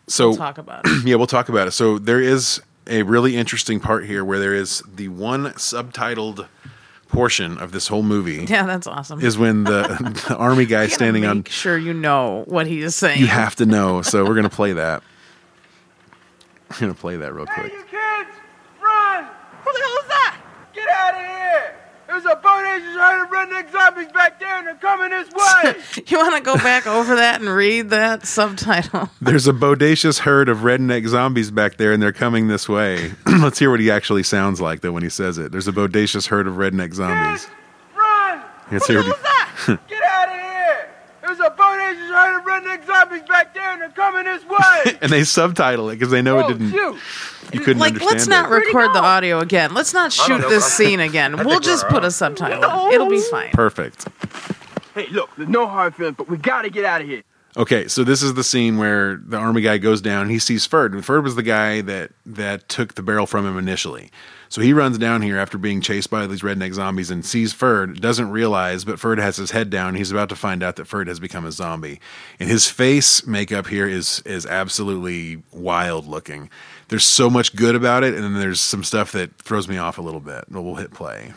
So
we'll talk about it.
yeah, we'll talk about it. So there is a really interesting part here where there is the one subtitled portion of this whole movie
yeah, that's awesome.
is when the, the army guy
You gotta
standing on
sure you know what he is saying.
you have to know. So we're gonna play that. We're gonna play that real
Hey,
quick.
you kids! Run! Who the hell is that? Get out of here! There's a bodacious herd of redneck zombies back there and they're coming this way!
You want to go back over that and read that subtitle?
There's a bodacious herd of redneck zombies back there, and they're coming this way. Let's hear what he actually sounds like, though, when he says it. There's a bodacious herd of redneck zombies.
Kids,
Let's hear what he-
Get out of here! There's a boat agent trying redneck zombies back there and they're coming this way!
and they subtitle it because they know it
oh,
didn't.
shoot!
You couldn't
like,
understand
let's not
it.
record the audio again. Let's not shoot this scene again. We'll just put a subtitle. It'll be fine.
Perfect.
Hey, look, there's no hard feelings, but we gotta get out of here.
Okay, so this is the scene where the army guy goes down. And he sees Ferd, and Ferd was the guy that that took the barrel from him initially. So he runs down here after being chased by these redneck zombies and sees Ferd. Doesn't realize, but Ferd has his head down. He's about to find out that Ferd has become a zombie, and his face makeup here is is absolutely wild looking. There's so much good about it, and then there's some stuff that throws me off a little bit. But we'll hit play.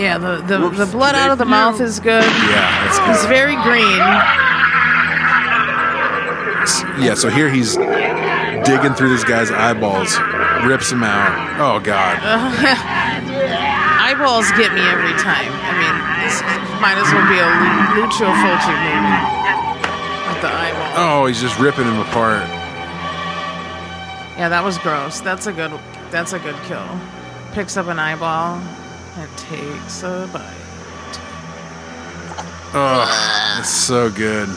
Yeah, the the, the blood out of the mouth is good.
Yeah, it's good.
He's very green.
Yeah, so here he's digging through this guy's eyeballs, rips him out. Oh God!
Eyeballs get me every time. I mean, this might as well be a Lu- Lucio Fulci movie with the eyeball.
Oh, he's just ripping him apart.
Yeah, that was gross. That's a good. That's a good kill. Picks up an eyeball and takes a bite.
Oh, it's so good.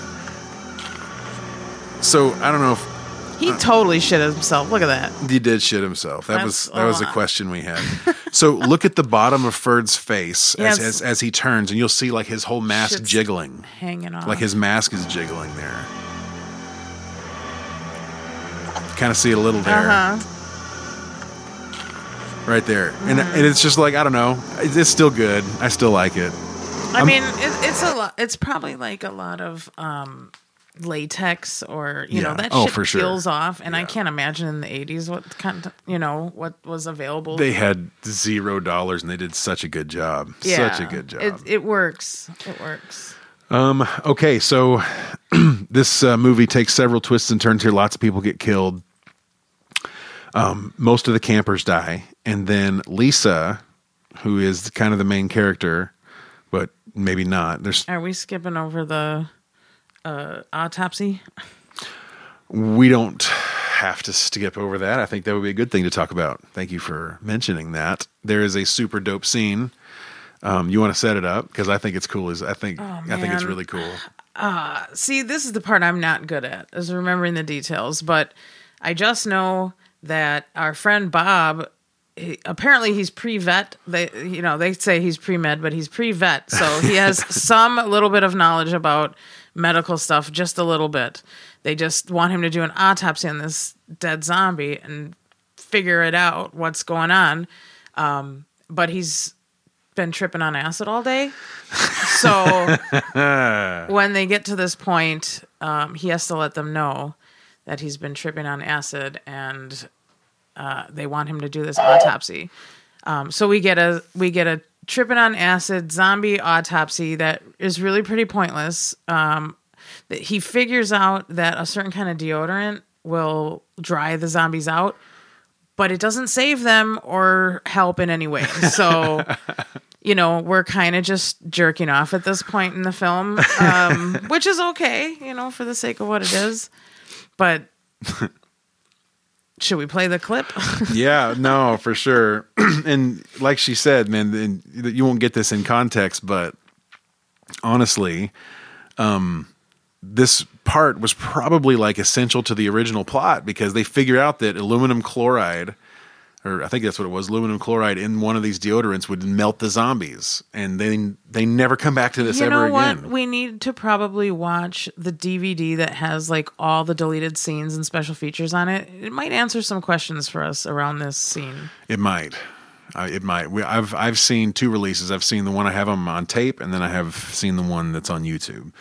So I don't know if
He totally shit himself. Look at that.
he did shit himself. That was
That's
that
a
was a question we had. so look at the bottom of Ferd's face as,
Yes.
as as he turns, and you'll see like his whole mask
Shit's
jiggling,
Hanging off.
like his mask is jiggling there. Kind of see it a little there.
Uh huh.
Right there. And,
Mm-hmm.
and it's just like I don't know. It's it's still good. I still like it.
I
I'm-
mean, it, it's a lot. It's probably like a lot of um, latex or you know that
Oh,
shit
for sure.
peels off. And I can't imagine in the '80s what kind of you know what was available.
They had zero dollars and they did such a good job.
yeah,
Such a good job.
It, it works. It works.
Um. Okay. So this uh, movie takes several twists and turns here. Lots of people get killed. Um. Most of the campers die, and then Lisa, who is kind of the main character, but maybe not. There's
Are we skipping over the uh, autopsy?
we don't have to skip over that. I think that would be a good thing to talk about. Thank you for mentioning that. There is a super dope scene. Um, you want to set it up because I think it's cool. Is I think I think it's really cool.
See, this is the part I'm not good at, is remembering the details. But I just know that our friend Bob, he, apparently he's pre-vet. They, you know, they say he's pre-med, but he's pre-vet, so he has some little bit of knowledge about medical stuff, just a little bit. They just want him to do an autopsy on this dead zombie and figure it out what's going on. Um, but he's been tripping on acid all day. So when they get to this point, um, he has to let them know that he's been tripping on acid and uh, they want him to do this autopsy. Um, so we get a we get a tripping on acid zombie autopsy that is really pretty pointless. Um, that he figures out that a certain kind of deodorant will dry the zombies out, but it doesn't save them or help in any way. So you know, we're kind of just jerking off at this point in the film, um, which is okay, you know, for the sake of what it is. But should we play the clip?
yeah, no, for sure. and like she said, man, then you won't get this in context, but honestly, um, this part was probably like essential to the original plot because they figure out that aluminum chloride, or I think that's what it was, aluminum chloride in one of these deodorants would melt the zombies, and then they never come back to this
you
ever
know what?
again.
We need to probably watch the DVD that has like all the deleted scenes and special features on it. It might answer some questions for us around this scene.
It might. Uh, it might. We, I've I've seen two releases. I've seen the one I have them on tape, and then I have seen the one that's on YouTube.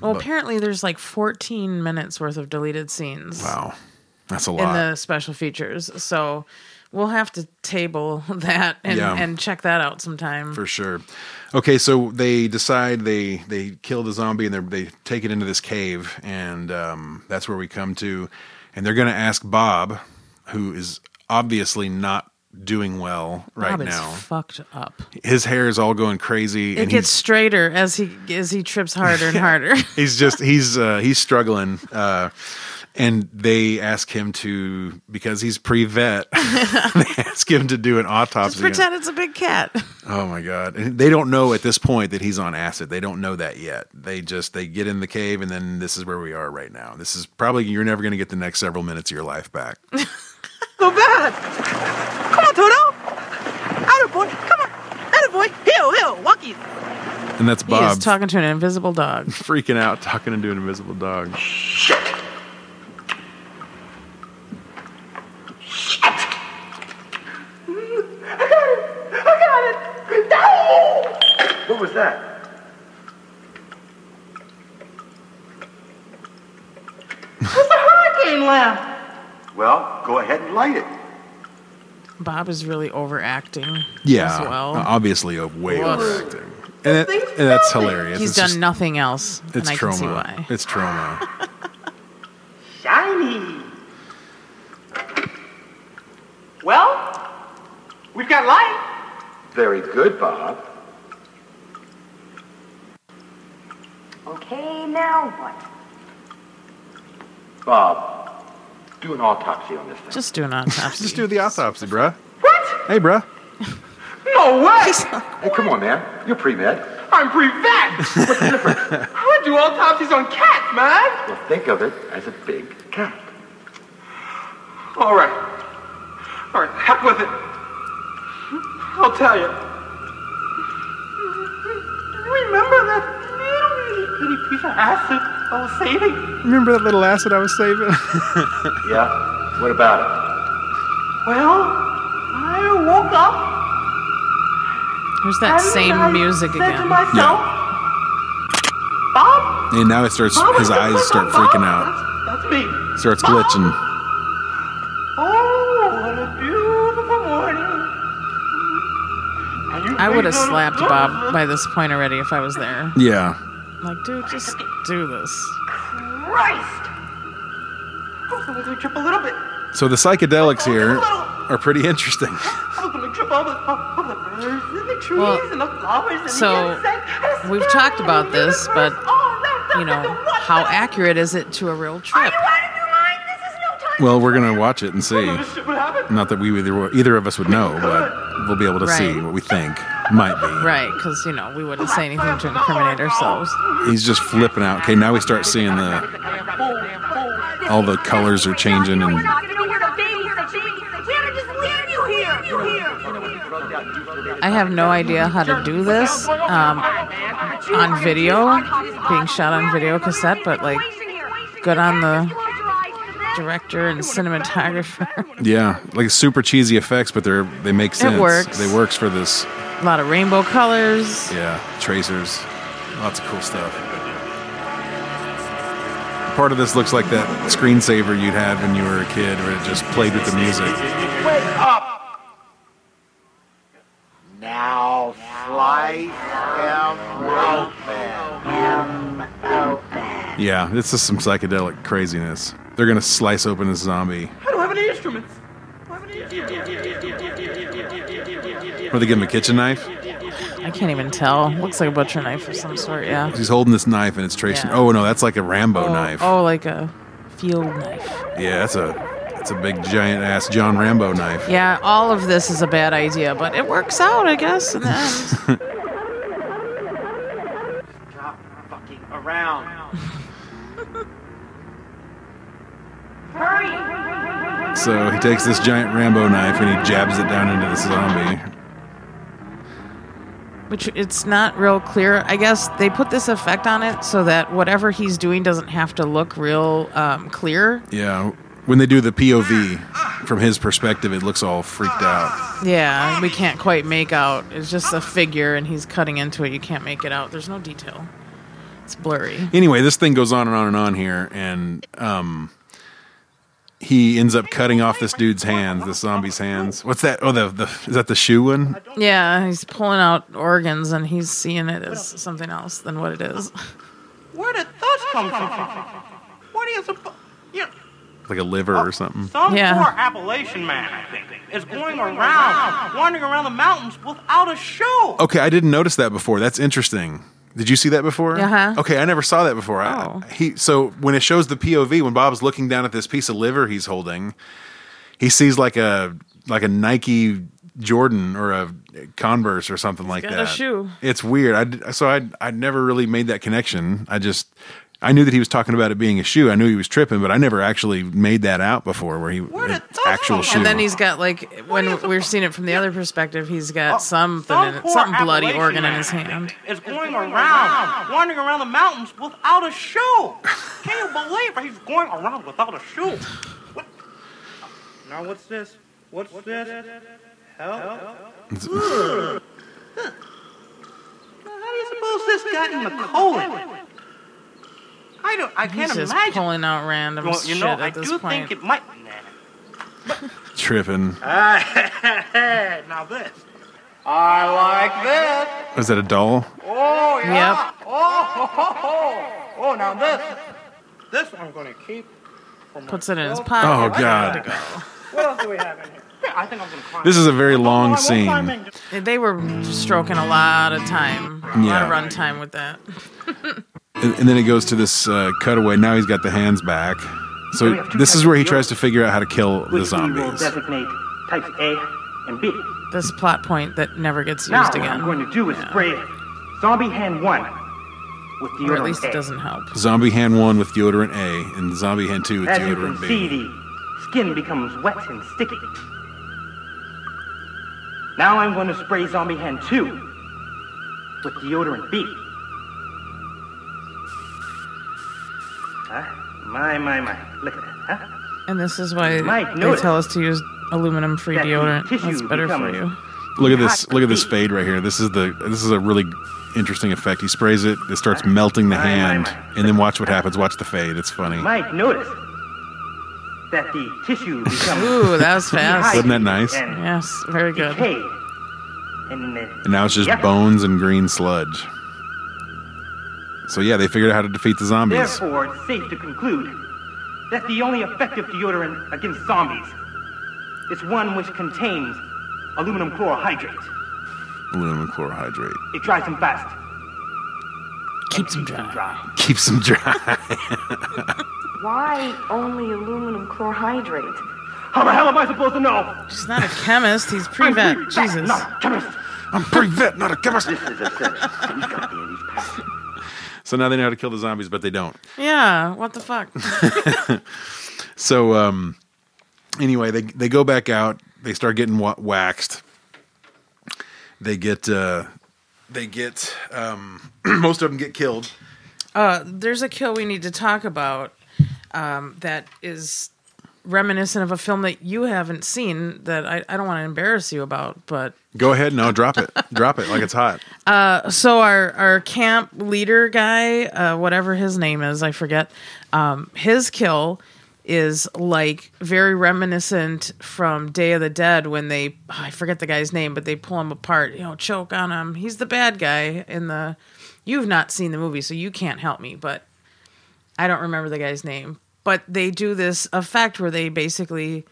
Well, apparently there's like 14 minutes worth of deleted scenes.
Wow, that's a lot.
in the special features. So we'll have to table that and,
Yeah.
and check that out sometime.
for sure. Okay, so they decide they they kill the zombie and they they take it into this cave, and um, that's where we come to, and they're going to ask Bob, who is obviously not doing well right
Bob is
now.
fucked up.
His hair is all going crazy,
It gets straighter as he as he trips harder and harder.
he's just he's uh, he's struggling. Uh, and they ask him to because he's pre-vet. they ask him to do an autopsy.
Just pretend it's a big cat.
Oh my god! And they don't know at this point that he's on acid. They don't know that yet. They just they get in the cave, and then this is where we are right now. This is probably you're never going to get the next several minutes of your life back.
So bad. Come on, Toto. boy Come on. Out of boy. Hill, hill. Walkie.
And that's
He
Bob
is talking to an invisible dog.
freaking out, talking into an invisible dog.
I got it. No.
What was that?
It's a hurricane lamp.
Well, go ahead and light it.
Bob is really overacting
Yeah,
as well.
obviously a way
Woof.
overacting, and, that, and that's hilarious.
He's
It's
done
just-
nothing else,
It's
and I
Troma.
can see why.
It's Troma.
Shiny. Well, we've got light.
Very good, Bob.
Okay, now what?
Bob, do an autopsy on this thing.
Just do an autopsy.
Just do the autopsy, bruh. What? Hey, bruh.
No way.
Hey, come on, man. You're pre-med.
I'm pre-vet.
What's the difference?
I do autopsies on cats, man.
well, think of it as a big cat.
All right. All right, heck with it. I'll tell you. Remember that little bitty piece of acid I was saving?
Remember that little acid I was saving?
Yeah? What about it?
Well, I woke up
There's that
and
same
I
music
said to
again.
myself, Bob,
and now it starts.
Bob,
His eyes
Bob,
start
Bob,
freaking out.
That's, that's me.
Starts
Bob.
glitching.
Oh, what a beautiful morning.
I would have
think that-
slapped Bob by this point already if I was there.
Yeah.
Like, dude, just do this.
Christ! I was only gonna trip a little bit.
So the psychedelics here are pretty interesting.
I was gonna trip over all the birds and the trees
Well,
and the flowers and
so,
the insects. and the
We've talked about this, but
universe all wrapped up
you know, how accurate is it to a real trip?
Are you out of your mind? This is no time.
Well, we're gonna watch it and see.
This shit would happen.
Not that we either either of us would know, but we'll be able to see what we think might be.
Right, because, you know, we wouldn't say anything to incriminate ourselves.
He's just flipping out. Okay, now we start seeing the all the colors are changing and
not gonna know where the baby's the baby. We had to just leave you here. You here.
I have no idea how to do this um, on video, being shot on video cassette, but like, good on the director and cinematographer.
yeah, like super cheesy effects, but they're they make sense.
It works.
They works for this.
A lot of rainbow colors.
Yeah, tracers, lots of cool stuff. Part of this looks like that screensaver you'd had when you were a kid, where it just played with the music.
Wake up! Now slice him open.
Yeah, this is some psychedelic craziness. They're gonna slice open this zombie.
I don't have any instruments.
Or they give him a kitchen knife.
I can't even tell. Looks like a butcher knife of some sort, yeah.
He's holding this knife and it's tracing.
Yeah.
Oh no, that's like a Rambo
oh,
knife.
Oh, like a field knife.
Yeah, that's a that's a big giant ass John Rambo knife.
Yeah, all of this is a bad idea, but it works out, I guess, in the end.
Stop fucking around.
So he takes this giant Rambo knife and he jabs it down into the zombie.
Which it's not real clear. I guess they put this effect on it so that whatever he's doing doesn't have to look real um, clear.
Yeah, when they do the POV from his perspective, it looks all freaked out.
Yeah, we can't quite make out. It's just a figure and he's cutting into it. You can't make it out. There's no detail. It's blurry.
Anyway, this thing goes on and on and on here, and um, he ends up cutting off this dude's hands, this zombie's hands. What's that? Oh, the, the is that the shoe one?
Yeah, he's pulling out organs and he's seeing it as something else than what it is.
Where did thoughts come from? What is a you know,
Like a liver or something.
some
Yeah.
poor Appalachian man, I think, is going around, wandering around the mountains without a shoe.
Okay, I didn't notice that before. That's interesting. Did you see that before?
Uh-huh.
Okay, I never saw that before. I-
Oh.
he so when it shows the POV when Bob's looking down at this piece of liver he's holding, he sees like a like a Nike Jordan or a Converse or something like that. It's weird. I so I I never really made that connection. I just I knew that he was talking about it being a shoe. I knew he was tripping, but I never actually made that out before where he
did
it's actual shoe.
And then he's got like when we're seeing it from the other perspective, he's got oh, something
Some
in it,
poor
something bloody organ in his hand.
Is going around, wandering around the mountains without a shoe. Can you believe it? He's going around without a shoe. What? Now what's this? What's this? Help? Ugh. Huh. Hmm. Now, How do you suppose this got in the colon? I don't. I can't
He's just
imagine.
pulling out random
Well, you
shit
know,
at
I
this
do
point.
think it might.
tripping.
Ah, now this. I like this.
Was that a doll?
Oh yeah.
Yep.
Oh, ho, ho, ho. oh, now this. This I'm gonna keep.
Puts it in his pocket.
Oh
ready
god.
to go.
What else do we have in here? Yeah, I think I'm gonna climb.
This is a very
Oh, I
long
won't climb
scene.
in.
They were stroking a lot of time, a lot
Yeah.
of run time with that.
And, and then it goes to this uh, cutaway. Now he's got the hands back. So this is where he tries to figure out how to kill the
which we will
zombies.
designate types A and B.
This plot point that never gets
Now
used
what
again.
I'm going to do is spray zombie hand one with deodorant
Or at least
A.
it doesn't help.
Zombie hand one with deodorant A, and zombie hand two with
As you can
deodorant
see,
B.
the skin becomes wet and sticky. Now I'm going to spray zombie hand two with deodorant B. My, my, my. Look at that, huh?
And this is why
Mike,
they
notice
tell us to use aluminum-free
that
deodorant.
tissue
That's better for you.
Look at this! Look at this fade right here. This is the this is a really interesting effect. He sprays it, it starts melting the
My, my,
hand,
my.
and then watch what happens. Watch the fade. It's funny.
Mike, notice that the tissue becomes
Ooh, that was fast.
Wasn't that nice?
and
Yes, very good.
decayed. And,
And now it's just
Yep.
bones and green sludge. So yeah, they figured out how to defeat the zombies.
Therefore, it's safe to conclude that the only effective deodorant against zombies is one which contains aluminum chlorohydrate.
Aluminum chlorohydrate
It dries them fast.
Keeps them dry.
dry.
keeps them dry.
Why only aluminum chlorhydrate?
How the hell am I supposed to know?
He's not a chemist. He's
I'm
pre-vet.
pre-vet,
Jesus.
not a chemist.
I'm pretty vet, not a chemist.
This is a service. He's got the Andy's pass.
So now they know how to kill the zombies, but they don't.
Yeah. What the fuck?
So um, anyway, they they go back out. They start getting wa- waxed. They get uh, they get um, most of them get killed.
Uh, there's a kill we need to talk about um, that is reminiscent of a film that you haven't seen that I, I don't want to embarrass you about, but
Go ahead, no, drop it, drop it like it's hot.
Uh, so our our camp leader guy, uh, whatever his name is, I forget. Um, his kill is like very reminiscent from Day of the Dead when they oh, I forget the guy's name, but they pull him apart, you know, choke on him. He's the bad guy in the. You've not seen the movie, so you can't help me, but I don't remember the guy's name. But they do this effect where they basically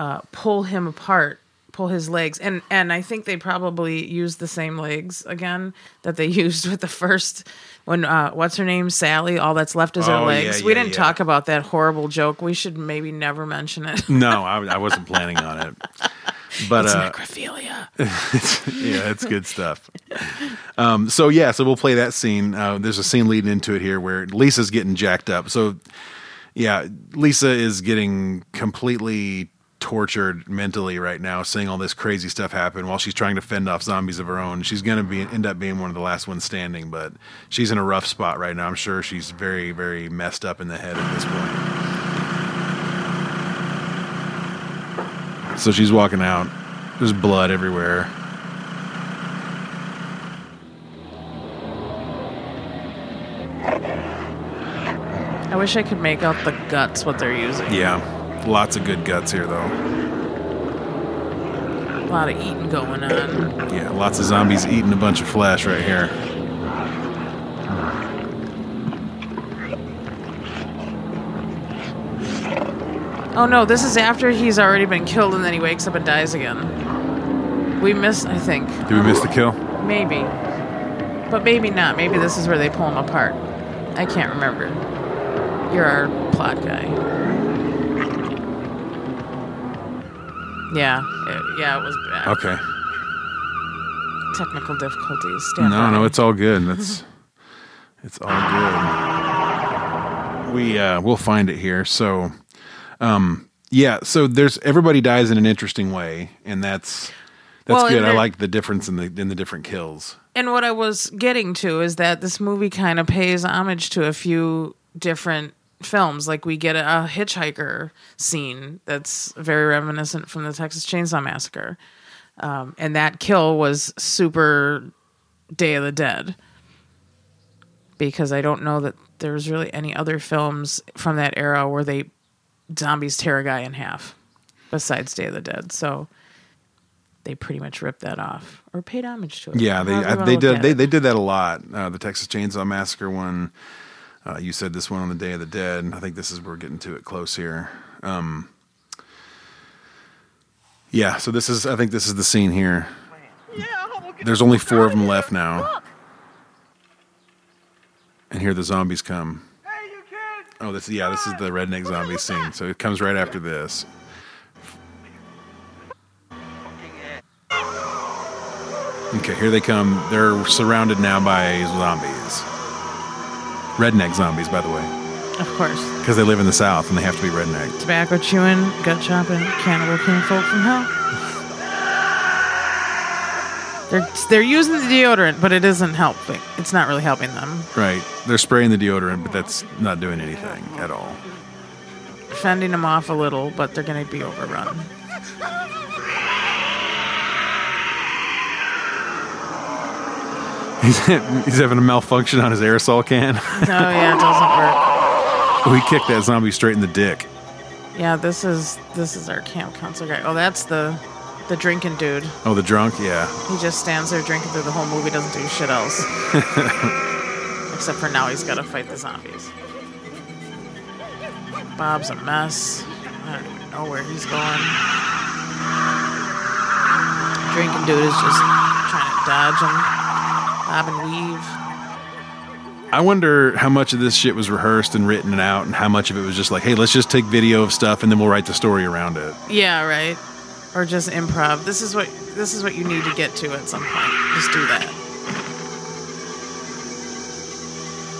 uh, pull him apart, pull his legs, and and I think they probably used the same legs again that they used with the first when uh, what's her name Sally. All that's left is her
Oh,
legs.
yeah,
we
yeah,
didn't
yeah.
talk about that horrible joke. We should maybe never mention it.
No, I, I wasn't planning on it. But
it's
uh,
necrophilia.
yeah, it's good stuff. Um, so yeah, so we'll play that scene. Uh, there's a scene leading into it here where Lisa's getting jacked up. So yeah, Lisa is getting completely tortured mentally right now, seeing all this crazy stuff happen while she's trying to fend off zombies of her own. She's gonna be end up being one of the last ones standing, but she's in a rough spot right now. I'm sure she's very, very messed up in the head at this point. So she's walking out. There's blood everywhere.
I wish I could make out the guts what they're using.
Yeah, lots of good guts here, though.
A lot of eating going on.
Yeah, lots of zombies eating a bunch of flesh right here.
Oh no, this is after he's already been killed and then he wakes up and dies again. We missed, I think.
Did we miss the kill?
Maybe. But maybe not. Maybe this is where they pull him apart. I can't remember. You're our plot guy. Yeah, it, yeah, it was bad.
Okay.
Technical difficulties. Stand
No,
by.
no, it's all good. That's it's all good. We uh we'll find it here. So um yeah, so there's everybody dies in an interesting way and that's that's
Well,
good. I like the difference in the in the different kills.
And what I was getting to is that this movie kind of pays homage to a few different films. Like we get a, a hitchhiker scene that's very reminiscent from the Texas Chainsaw Massacre, um, and that kill was super Day of the Dead. Because I don't know that there's really any other films from that era where they zombies tear a guy in half, besides Day of the Dead. So they pretty much ripped that off or paid homage to it.
Yeah, they I, they did they,
it.
they did that a lot. Uh, the Texas Chainsaw Massacre one. Uh, you said this one on the Day of the Dead. I think this is we're getting to it close here. Um, yeah, so this is I think this is the scene here. There's only four of them left now, and here the zombies come. Oh, this yeah, this is the redneck zombie scene. So it comes right after this. Okay, here they come. They're surrounded now by zombies. Redneck zombies, by the way,
Of course.
because they live in the South and they have to be redneck.
Tobacco chewing, gut chopping, cannibal kinfolk from hell. They're they're using the deodorant, but it isn't helping. It's not really helping them.
Right. They're spraying the deodorant, but that's not doing anything at all.
Fending them off a little, but they're going to be overrun.
He's, he's having a malfunction on his aerosol can.
Oh yeah, it doesn't work.
Oh, we kicked that zombie straight in the dick.
Yeah, this is this is our camp counselor guy. Oh, that's the the drinking dude.
Oh, the drunk? Yeah.
He just stands there drinking through the whole movie, doesn't do shit else. Except for now, he's got to fight the zombies. Bob's a mess. I don't even know where he's going. Drinking dude is just trying to dodge him, bob and weave.
I wonder how much of this shit was rehearsed and written out, and how much of it was just like, hey, let's just take video of stuff and then we'll write the story around it.
Yeah, right. Or just improv. This is what this is what you need to get to at some point. Just do that.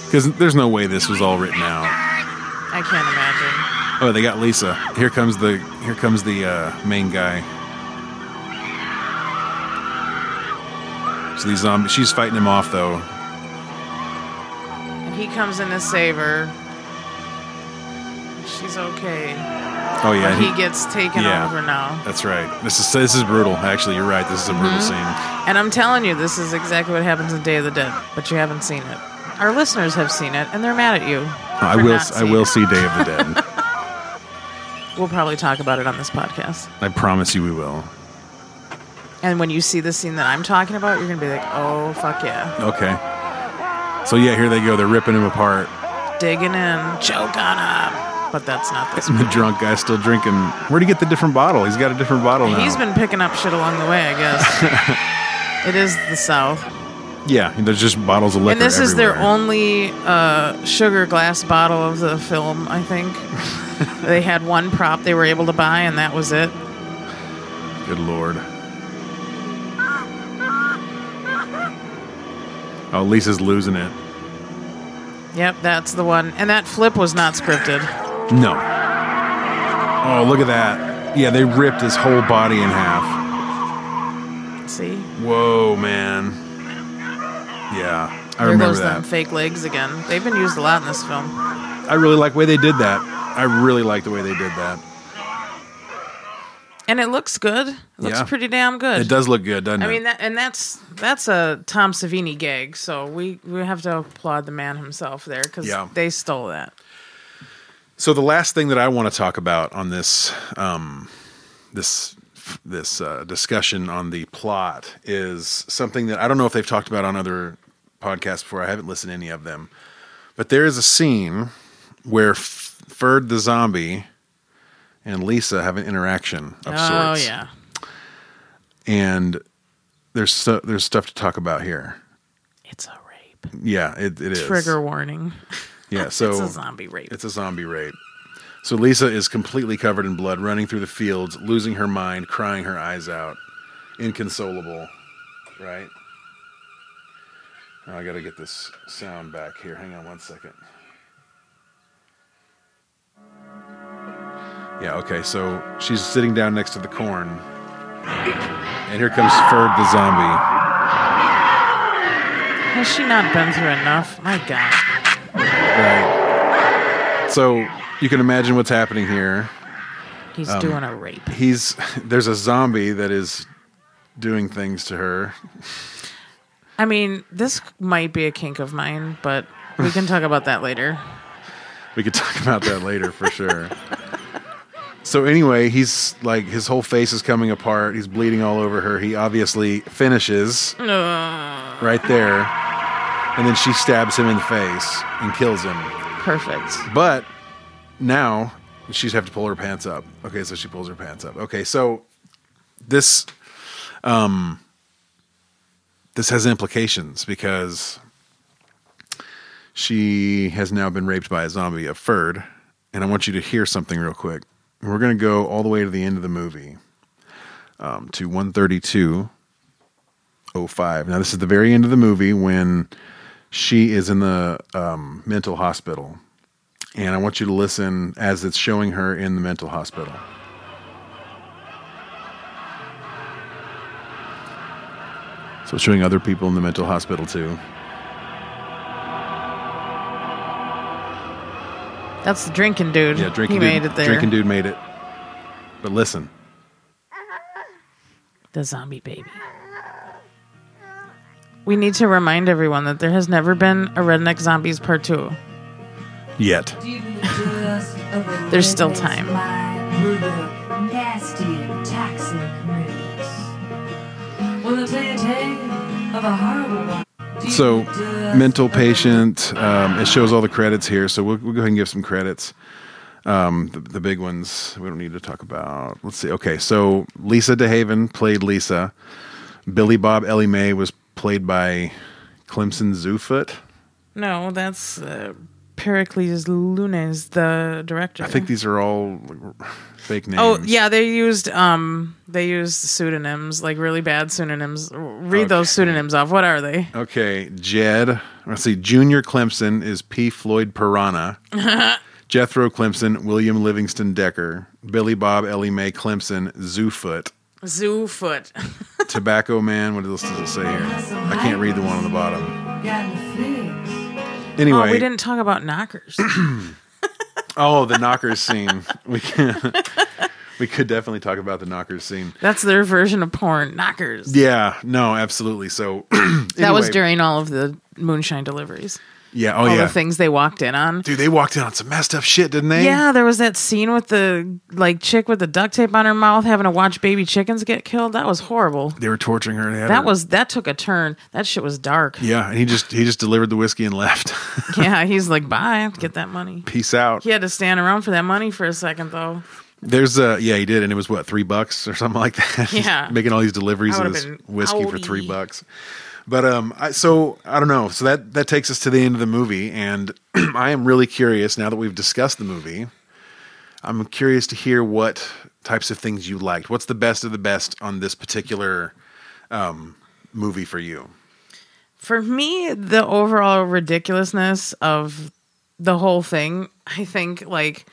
Because there's no way this was all written out.
I can't imagine.
Oh, they got Lisa. Here comes the here comes the uh, main guy. So these zombies, she's fighting him off though.
And he comes in to save her. She's okay.
Oh yeah,
But he gets taken
yeah.
over now.
That's right. This is this is brutal. Actually, you're right. This is a brutal
Mhm.
scene.
And I'm telling you, this is exactly what happens in Day of the Dead, but you haven't seen it. Our listeners have seen it, and they're mad at you.
I will I will
it.
see Day of the Dead.
We'll probably talk about it on this podcast.
I promise you we will.
And when you see the scene that I'm talking about, you're gonna be like, "Oh fuck yeah!"
Okay. So yeah, here they go. They're ripping him apart.
Digging in, choke on him. But that's not this.
The drunk guy's still drinking. Where'd he get the different bottle? He's got a different bottle now.
He's been picking up shit along the way, I guess. it is the South.
yeah, there's just bottles of liquor
and this is their only uh, sugar glass bottle of the film, I think. they had one prop they were able to buy, and that was it.
Good lord. Oh, Lisa's losing it.
Yep, that's the one. And that flip was not scripted.
No. Oh, look at that. Yeah, they ripped his whole body in half.
See?
Whoa, man. Yeah, I
there
remember
goes
that.
them fake legs again. They've been used a lot in this film.
I really like the way they did that. I really like the way they did that.
And it looks good. It looks
Yeah.
pretty damn good.
It does look good, doesn't it?
I
it?
mean that and that's that's a Tom Savini gag, so we we have to applaud the man himself there cuz
Yeah.
they stole that.
So the last thing that I want to talk about on this um, this this uh, discussion on the plot is something that I don't know if they've talked about on other podcasts before. I haven't listened to any of them, but there is a scene where F- Ferd the zombie and Lisa have an interaction of
oh
sorts.
yeah.
and there's stu- there's stuff to talk about here.
It's a rape.
Yeah, it, it is.
Trigger warning.
Yeah, so
it's a zombie rape.
It's a zombie rape. So Lisa is completely covered in blood, running through the fields, losing her mind, crying her eyes out, inconsolable. Right? Now I got to get this sound back here. Hang on one second. Yeah, okay, so she's sitting down next to the corn. And here comes Ferd the zombie.
Has she not been through enough? My God.
Right. So you can imagine what's happening here.
He's
Um,
doing a rape.
He's there's a zombie that is doing things to her.
I mean, this might be a kink of mine, but we can talk about that later.
We could talk about that later for sure. So anyway, he's like his whole face is coming apart. He's bleeding all over her. He obviously finishes
Ugh.
right there, and then she stabs him in the face and kills him.
Perfect.
But now she's have to pull her pants up. Okay, so she pulls her pants up. Okay, so this um this has implications because she has now been raped by a zombie, a Ferd, and I want you to hear something real quick. We're going to go all the way to the end of the movie um, to 132.05. Now, this is the very end of the movie when she is in the um, mental hospital. And I want you to listen as it's showing her in the mental hospital. So showing other people in the mental hospital too.
That's the drinking dude.
Yeah, drinking
he
dude,
made it there.
Drinking dude made it. But listen,
The zombie baby. We need to remind everyone that there has never been a Redneck Zombies Part 2.
yet.
There's still time.
So, mental patient. Um, it shows all the credits here. So we'll, we'll go ahead and give some credits. Um, the, the big ones we don't need to talk about. Let's see. Okay, so Lisa DeHaven played Lisa. Billy Bob Ellie Mae was played by Clemson Zoofoot.
No, that's uh, Pericles Lewnes, the director.
I think these are all fake names.
Oh yeah, they used um they used pseudonyms like really bad pseudonyms. Read those pseudonyms off. What are they?
Okay, Jed. Let's see. Junior Clemson is P. Floyd Piranha. Jethro Clemson, William Livingston Decker, Billy Bob Ellie Mae Clemson, Zoofoot,
Zoo foot.
Tobacco Man. What else does it say here? I can't read the one on the bottom.
Got the fix.
Anyway,
Oh, we didn't talk about knockers.
oh, the knockers scene. We can, we could definitely talk about the knockers scene.
That's their version of porn. Knockers.
Yeah, no, absolutely. So
That was during all of the moonshine deliveries.
Yeah, oh
all
yeah,
the things they walked in on.
dude. They walked in on some messed up shit, didn't they?
Yeah, there was that scene with the like chick with the duct tape on her mouth having to watch baby chickens get killed. That was horrible.
They were torturing her.
That
her-
was that took a turn. That shit was dark.
Yeah, and he just he just delivered the whiskey and left.
yeah, he's like, bye, get that money.
Peace out.
He had to stand around for that money for a second though.
There's a yeah he did and it was what three bucks or something like that.
Yeah.
making all these deliveries of this whiskey for three bucks. But um, I, so I don't know. So that that takes us to the end of the movie, and I am really curious now that we've discussed the movie. I'm curious to hear what types of things you liked. What's the best of the best on this particular um, movie for you?
For me, the overall ridiculousness of the whole thing, I think like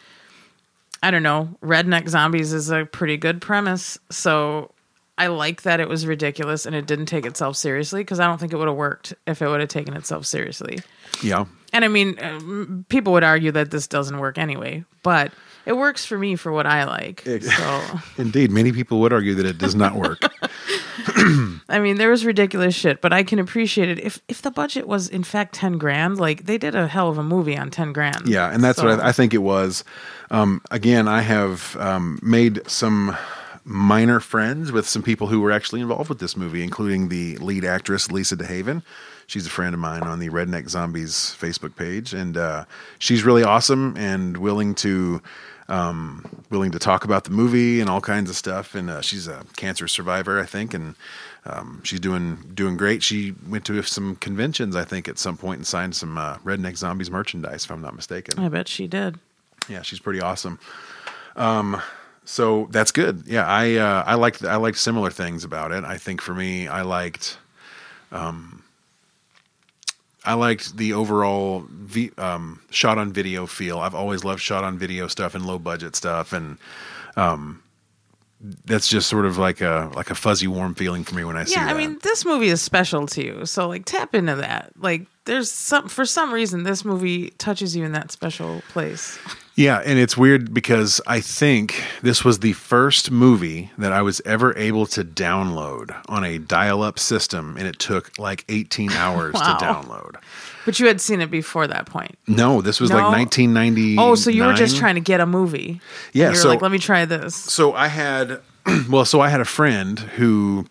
I don't know, redneck zombies is a pretty good premise. So I like that it was ridiculous and it didn't take itself seriously because I don't think it would have worked if it would have taken itself seriously.
Yeah,
And I mean, um, people would argue that this doesn't work anyway, but it works for me for what I like. So,
indeed, many people would argue that it does not work.
I mean, there was ridiculous shit, but I can appreciate it. If if the budget was in fact ten grand, like they did a hell of a movie on ten grand.
Yeah, and that's
So-
what I, I think it was. Um, again, I have um, made some minor friends with some people who were actually involved with this movie, including the lead actress Lisa DeHaven. She's a friend of mine on the Redneck Zombies Facebook page, and uh, she's really awesome and willing to um, willing to talk about the movie and all kinds of stuff. And uh, she's a cancer survivor, I think, and um, she's doing doing great. She went to some conventions, I think, at some point and signed some uh, Redneck Zombies merchandise, if I'm not mistaken.
I bet she did.
Yeah, she's pretty awesome. Um, so that's good. Yeah, I uh, I liked I liked similar things about it. I think for me, I liked, um, I liked the overall v, um, shot on video feel. I've always loved shot on video stuff and low budget stuff, and um, that's just sort of like a like a fuzzy warm feeling for me when I see it.
yeah,
that.
I mean, this movie is special to you, so like tap into that. Like, there's some for some reason this movie touches you in that special place.
Yeah, and it's weird because I think this was the first movie that I was ever able to download on a dial-up system, and it took like 18 hours
Wow.
to download.
But you had seen it before that point.
No, this was
No?
like 1990.
Oh, so you were just trying to get a movie.
Yeah, so-
like, let me try this.
So I had, well, so I had a friend who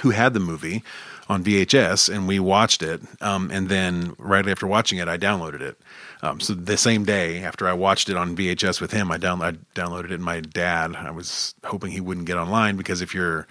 who had the movie on VHS, and we watched it. Um, and then right after watching it, I downloaded it. Um, so the same day after I watched it on VHS with him, I, down, I downloaded it. And my dad, I was hoping he wouldn't get online because if you're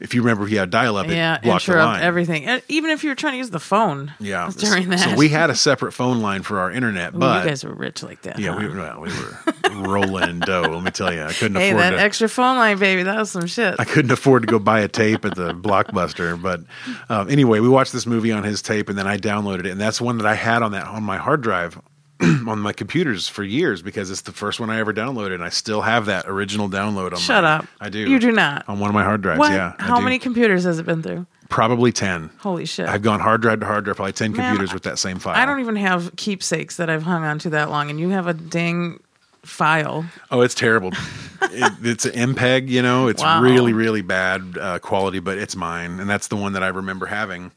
if you remember, he had dial up.
Yeah,
blocked the
interrupt
line.
everything. Even if you were trying to use the phone.
Yeah,
During that.
So we had a separate phone line for our internet,
Ooh,
but
you guys were rich like that.
yeah,
huh?
we, well, we were rolling dough. Let me tell you, I couldn't
Hey,
afford
that
to.
extra phone line, baby, that was some shit.
I couldn't afford to go buy a tape at the Blockbuster, but um, anyway, we watched this movie on his tape, and then I downloaded it, and that's one that I had on that on my hard drive on my computers for years because it's the first one I ever downloaded, and I still have that original download on.
Shut
my,
up.
I do.
You do not.
on one of my hard drives.
What?
Yeah.
How many computers has it been through?
Probably ten.
Holy shit.
I've gone hard drive to hard drive, probably ten
Man,
computers with that same file.
I don't even have keepsakes that I've hung on to that long, and you have a dang file.
Oh, it's terrible. it, it's an MPEG, you know. It's
Wow.
really, really bad uh, quality, but it's mine, and that's the one that I remember having.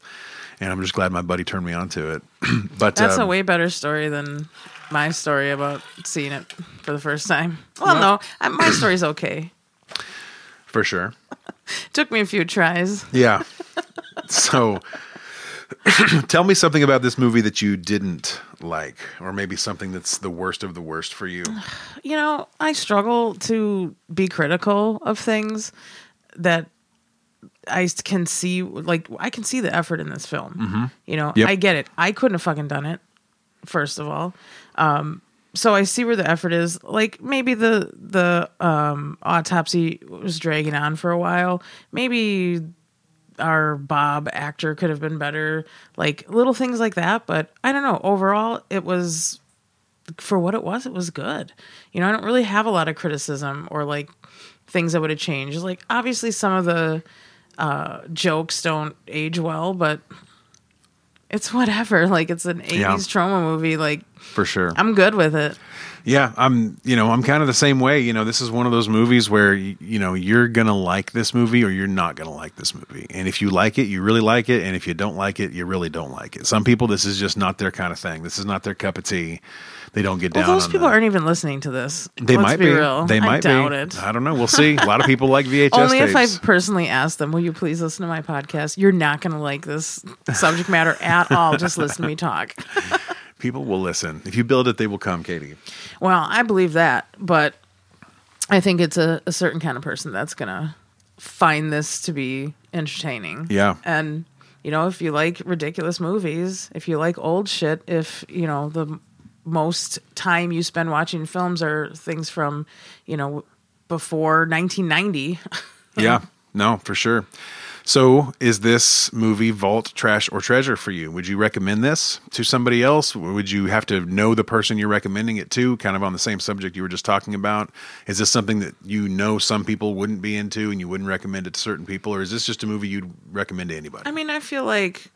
And I'm just glad my buddy turned me on to it. but
That's
um,
a way better story than my story about seeing it for the first time. Well,
Well-
no, my story's okay.
for sure.
Took me a few tries.
Yeah. so, tell me something about this movie that you didn't like, or maybe something that's the worst of the worst for you.
You know, I struggle to be critical of things that I can see. Like, I can see the effort in this film.
Mhm.
You know,
Yep.
I get it. I couldn't have fucking done it. First of all, um, so I see where the effort is. Like maybe the the um, autopsy was dragging on for a while. Maybe our Bob actor could have been better. Like little things like that. But I don't know. Overall, it was for what it was. It was good. You know, I don't really have a lot of criticism or like things that would have changed. Like obviously, some of the uh, jokes don't age well, but it's whatever. Like it's an 80s
Yeah.
Troma movie. Like
For sure.
I'm good with it.
Yeah, I'm. You know, I'm kind of the same way. You know, this is one of those movies where you, you know you're gonna like this movie or you're not gonna like this movie. And if you like it, you really like it. And if you don't like it, you really don't like it. Some people, this is just not their kind of thing. This is not their cup of tea. They don't get
Well,
down.
those people
the,
aren't even listening to this.
They might
be,
be.
real.
They might
I doubt
be.
it.
I don't know. We'll see. A lot of people like VHS
Only if I
tapes.
personally ask them, will you please listen to my podcast? You're not going to like this subject matter at all. Just listen to me talk.
People will listen. If you build it, they will come, Katie.
Well, I believe that, but I think it's a, a certain kind of person that's going to find this to be entertaining.
Yeah.
And, you know, if you like ridiculous movies, if you like old shit, if, you know, the most time you spend watching films are things from, you know, before 1990.
Yeah. No, for sure. So, is this movie Vault, Trash, or Treasure for you? Would you recommend this to somebody else? Would you have to know the person you're recommending it to, kind of on the same subject you were just talking about? Is this something that you know some people wouldn't be into and you wouldn't recommend it to certain people? Or is this just a movie you'd recommend to anybody?
I mean, I feel like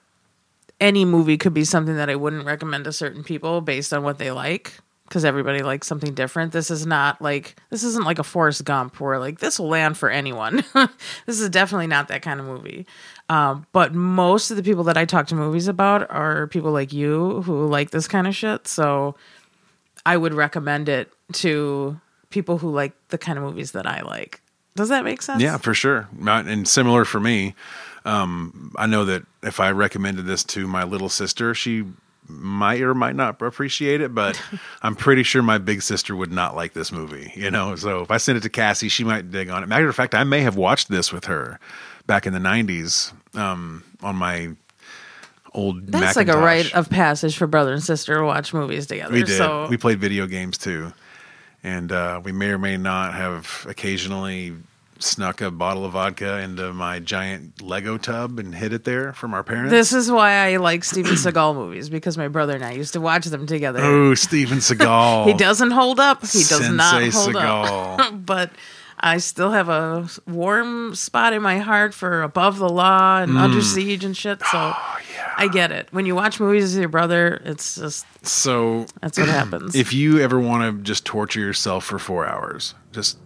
any movie could be something that I wouldn't recommend to certain people based on what they like because everybody likes something different. This is not like this isn't like a Forrest Gump where like this will land for anyone. this is definitely not that kind of movie. Um, but most of the people that I talk to movies about are people like you who like this kind of shit. So I would recommend it to people who like the kind of movies that I like. Does that make sense?
Yeah, for sure. And similar for me. Um, I know that if I recommended this to my little sister, she might or might not appreciate it, but I'm pretty sure my big sister would not like this movie, you know? So if I send it to Cassie, she might dig on it. Matter of fact, I may have watched this with her back in the '90s um, on my old.
That's like a rite of passage for brother and sister to watch movies together.
We did.
So
We played video games too, and uh, we may or may not have occasionally snuck a bottle of vodka into my giant Lego tub and hid it there from our parents.
this is why I like Steven Seagal movies because my brother and I used to watch them together.
oh, Steven Seagal.
He doesn't hold up. He does
Sensei
not hold
Seagal.
up. but I still have a warm spot in my heart for Above the Law and
Mm.
Under Siege and shit. So
Oh,
I get it. When you watch movies with your brother, it's just
So
That's what happens.
If you ever want to just torture yourself for four hours, just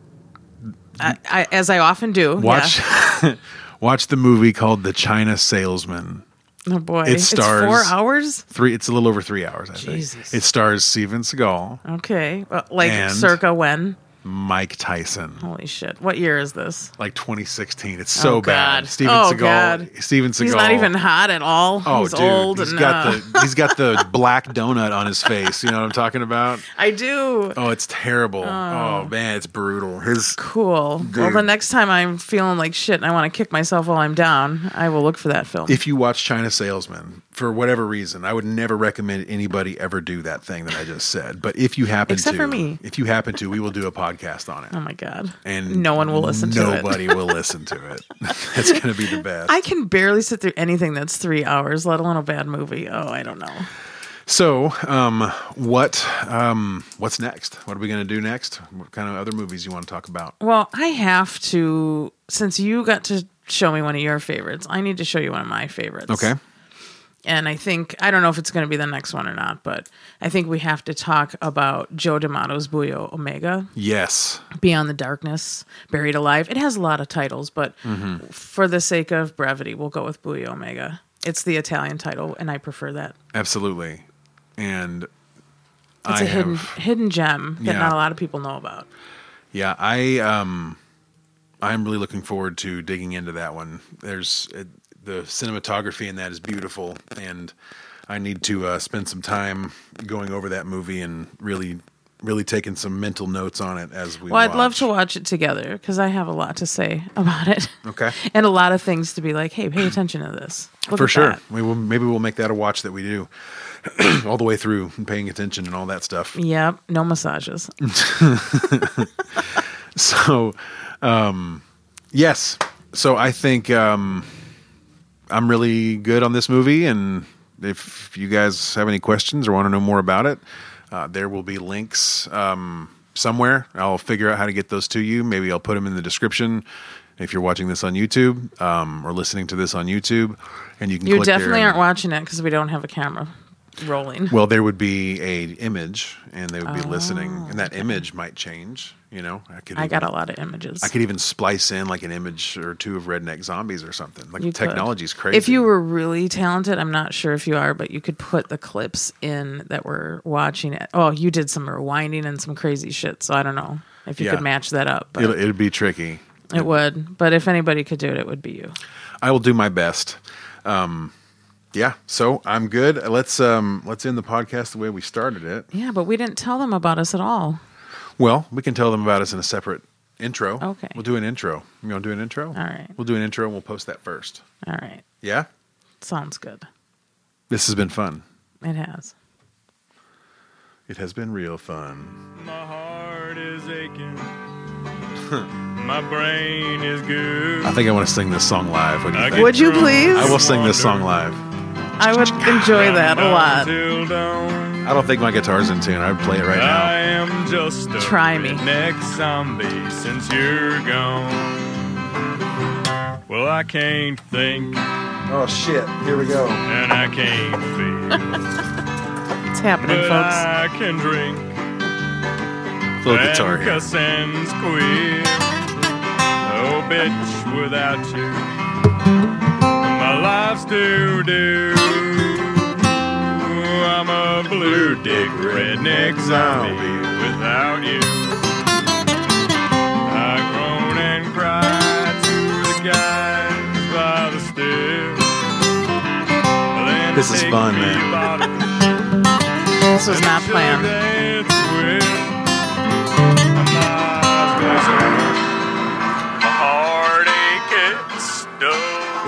I, I, as I often do.
watch
Yeah.
watch the movie called The China Salesman.
Oh boy,
It stars
it's four hours.
Three. It's a little over three hours. I
Jesus.
think it stars Steven Seagal,
Okay, well, like circa when?
Mike Tyson.
Holy shit! What year is this?
Like 2016. It's so
Oh,
bad. Steven
Oh,
Seagal.
God.
Steven Seagal.
He's not even hot at all.
Oh,
he's
dude,
old
he's got
uh,
the he's got the black donut on his face. You know what I'm talking about?
I do.
Oh, it's terrible.
Oh.
Oh, man, it's brutal. His
Cool. Well, the next time I'm feeling like shit and I want to kick myself while I'm down, I will look for that film.
if you watch China Salesman for whatever reason, I would never recommend anybody ever do that thing that I just said. But if you happen
Except
to,
for me.
if you happen to, we will do a podcast on it.
oh my god!
And
no one will listen to it.
Nobody will listen to it. It's going to be the best.
I can barely sit through anything that's three hours, let alone a bad movie. Oh, I don't know.
So, um, what um, what's next? What are we going to do next? What kind of other movies you want to talk about?
Well, I have to since you got to show me one of your favorites. I need to show you one of my favorites.
Okay.
And I think I don't know if it's going to be the next one or not, but I think we have to talk about Joe D'Amato's Buio Omega,
Yes.
Beyond the Darkness, Buried Alive. It has a lot of titles, but
Mhm.
for the sake of brevity, we'll go with Buio Omega. It's the Italian title, and I prefer that.
Absolutely. And
It's
I
a hidden
have-
hidden gem that
Yeah.
not a lot of people know about.
Yeah, I um, I'm really looking forward to digging into that one. There's uh, the cinematography in that is beautiful, and I need to uh, spend some time going over that movie and really, really taking some mental notes on it as we.
well, I'd love to watch it together because I have a lot to say about it.
Okay.
and a lot of things to be like, hey, pay attention to this. Look
For sure,
that.
we will. Maybe we'll make that a watch that we do all the way through and paying attention and all that stuff.
Yep, no massages.
so um yes so i think um i'm really good on this movie and if you guys have any questions or want to know more about it uh, there will be links um, somewhere. I'll figure out how to get those to you. Maybe i'll put them in the description if you're watching this on youtube um, or listening to this on youtube and you can
You
click there
definitely
and-
aren't watching it because we don't have a camera rolling.
well there would be a image and they would be listening
Oh,
and that image might change you know i could
I got a lot of images.
I could even splice in like an image or two of redneck zombies or something. Like
You could.
technology's crazy.
If you were really talented, I'm not sure if you are, but you could put the clips in that we're watching it. Oh, you did some rewinding and some crazy shit, so I don't know if you
Yeah.
could match that up. But
it'll, it'd be tricky.
it would. But if anybody could do it, it would be you.
I will do my best. Um, yeah, so I'm good. Let's um, let's end the podcast the way we started it.
Yeah, but we didn't tell them about us at all.
Well, we can tell them about us in a separate intro.
Okay.
We'll do an intro. You want to do an intro? All
right.
We'll do an intro and we'll post that first.
All right.
Yeah.
Sounds good.
This has been fun.
It has.
It has been real fun.
My heart is aching. My brain is good.
I think I want to sing this song live. What do you
I
think?
Would you please?
I will sing this song live.
I would enjoy that a lot.
I don't think my guitar's in tune. I'd play it right now.
I am just a
Try me.
next zombie since you're gone. Well, I can't think
Oh shit! Here we go.
and I can't feel,
It's happening,
but
folks.
I can drink
Little guitar
and
here.
cuss and squeal. Oh, bitch, without you, my life's doo doo. I'm a blue dick redneck zombie without you. I groan and cry to the guys by the stairs.
This is fun, man.
This was not planned.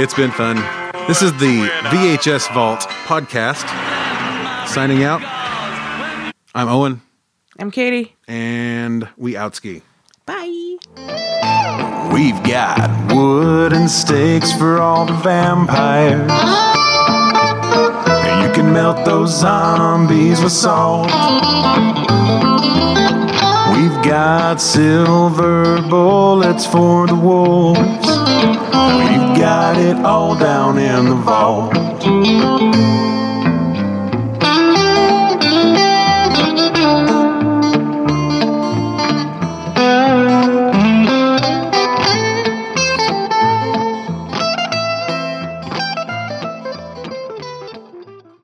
It's been fun. This is the VHS Vault podcast. Signing out. I'm Owen,
I'm Katie.
and we outski.
Bye.
We've got wooden stakes for all the vampires. And you can melt those zombies with salt. We've got silver bullets for the wolves. We've got it all down in the vault.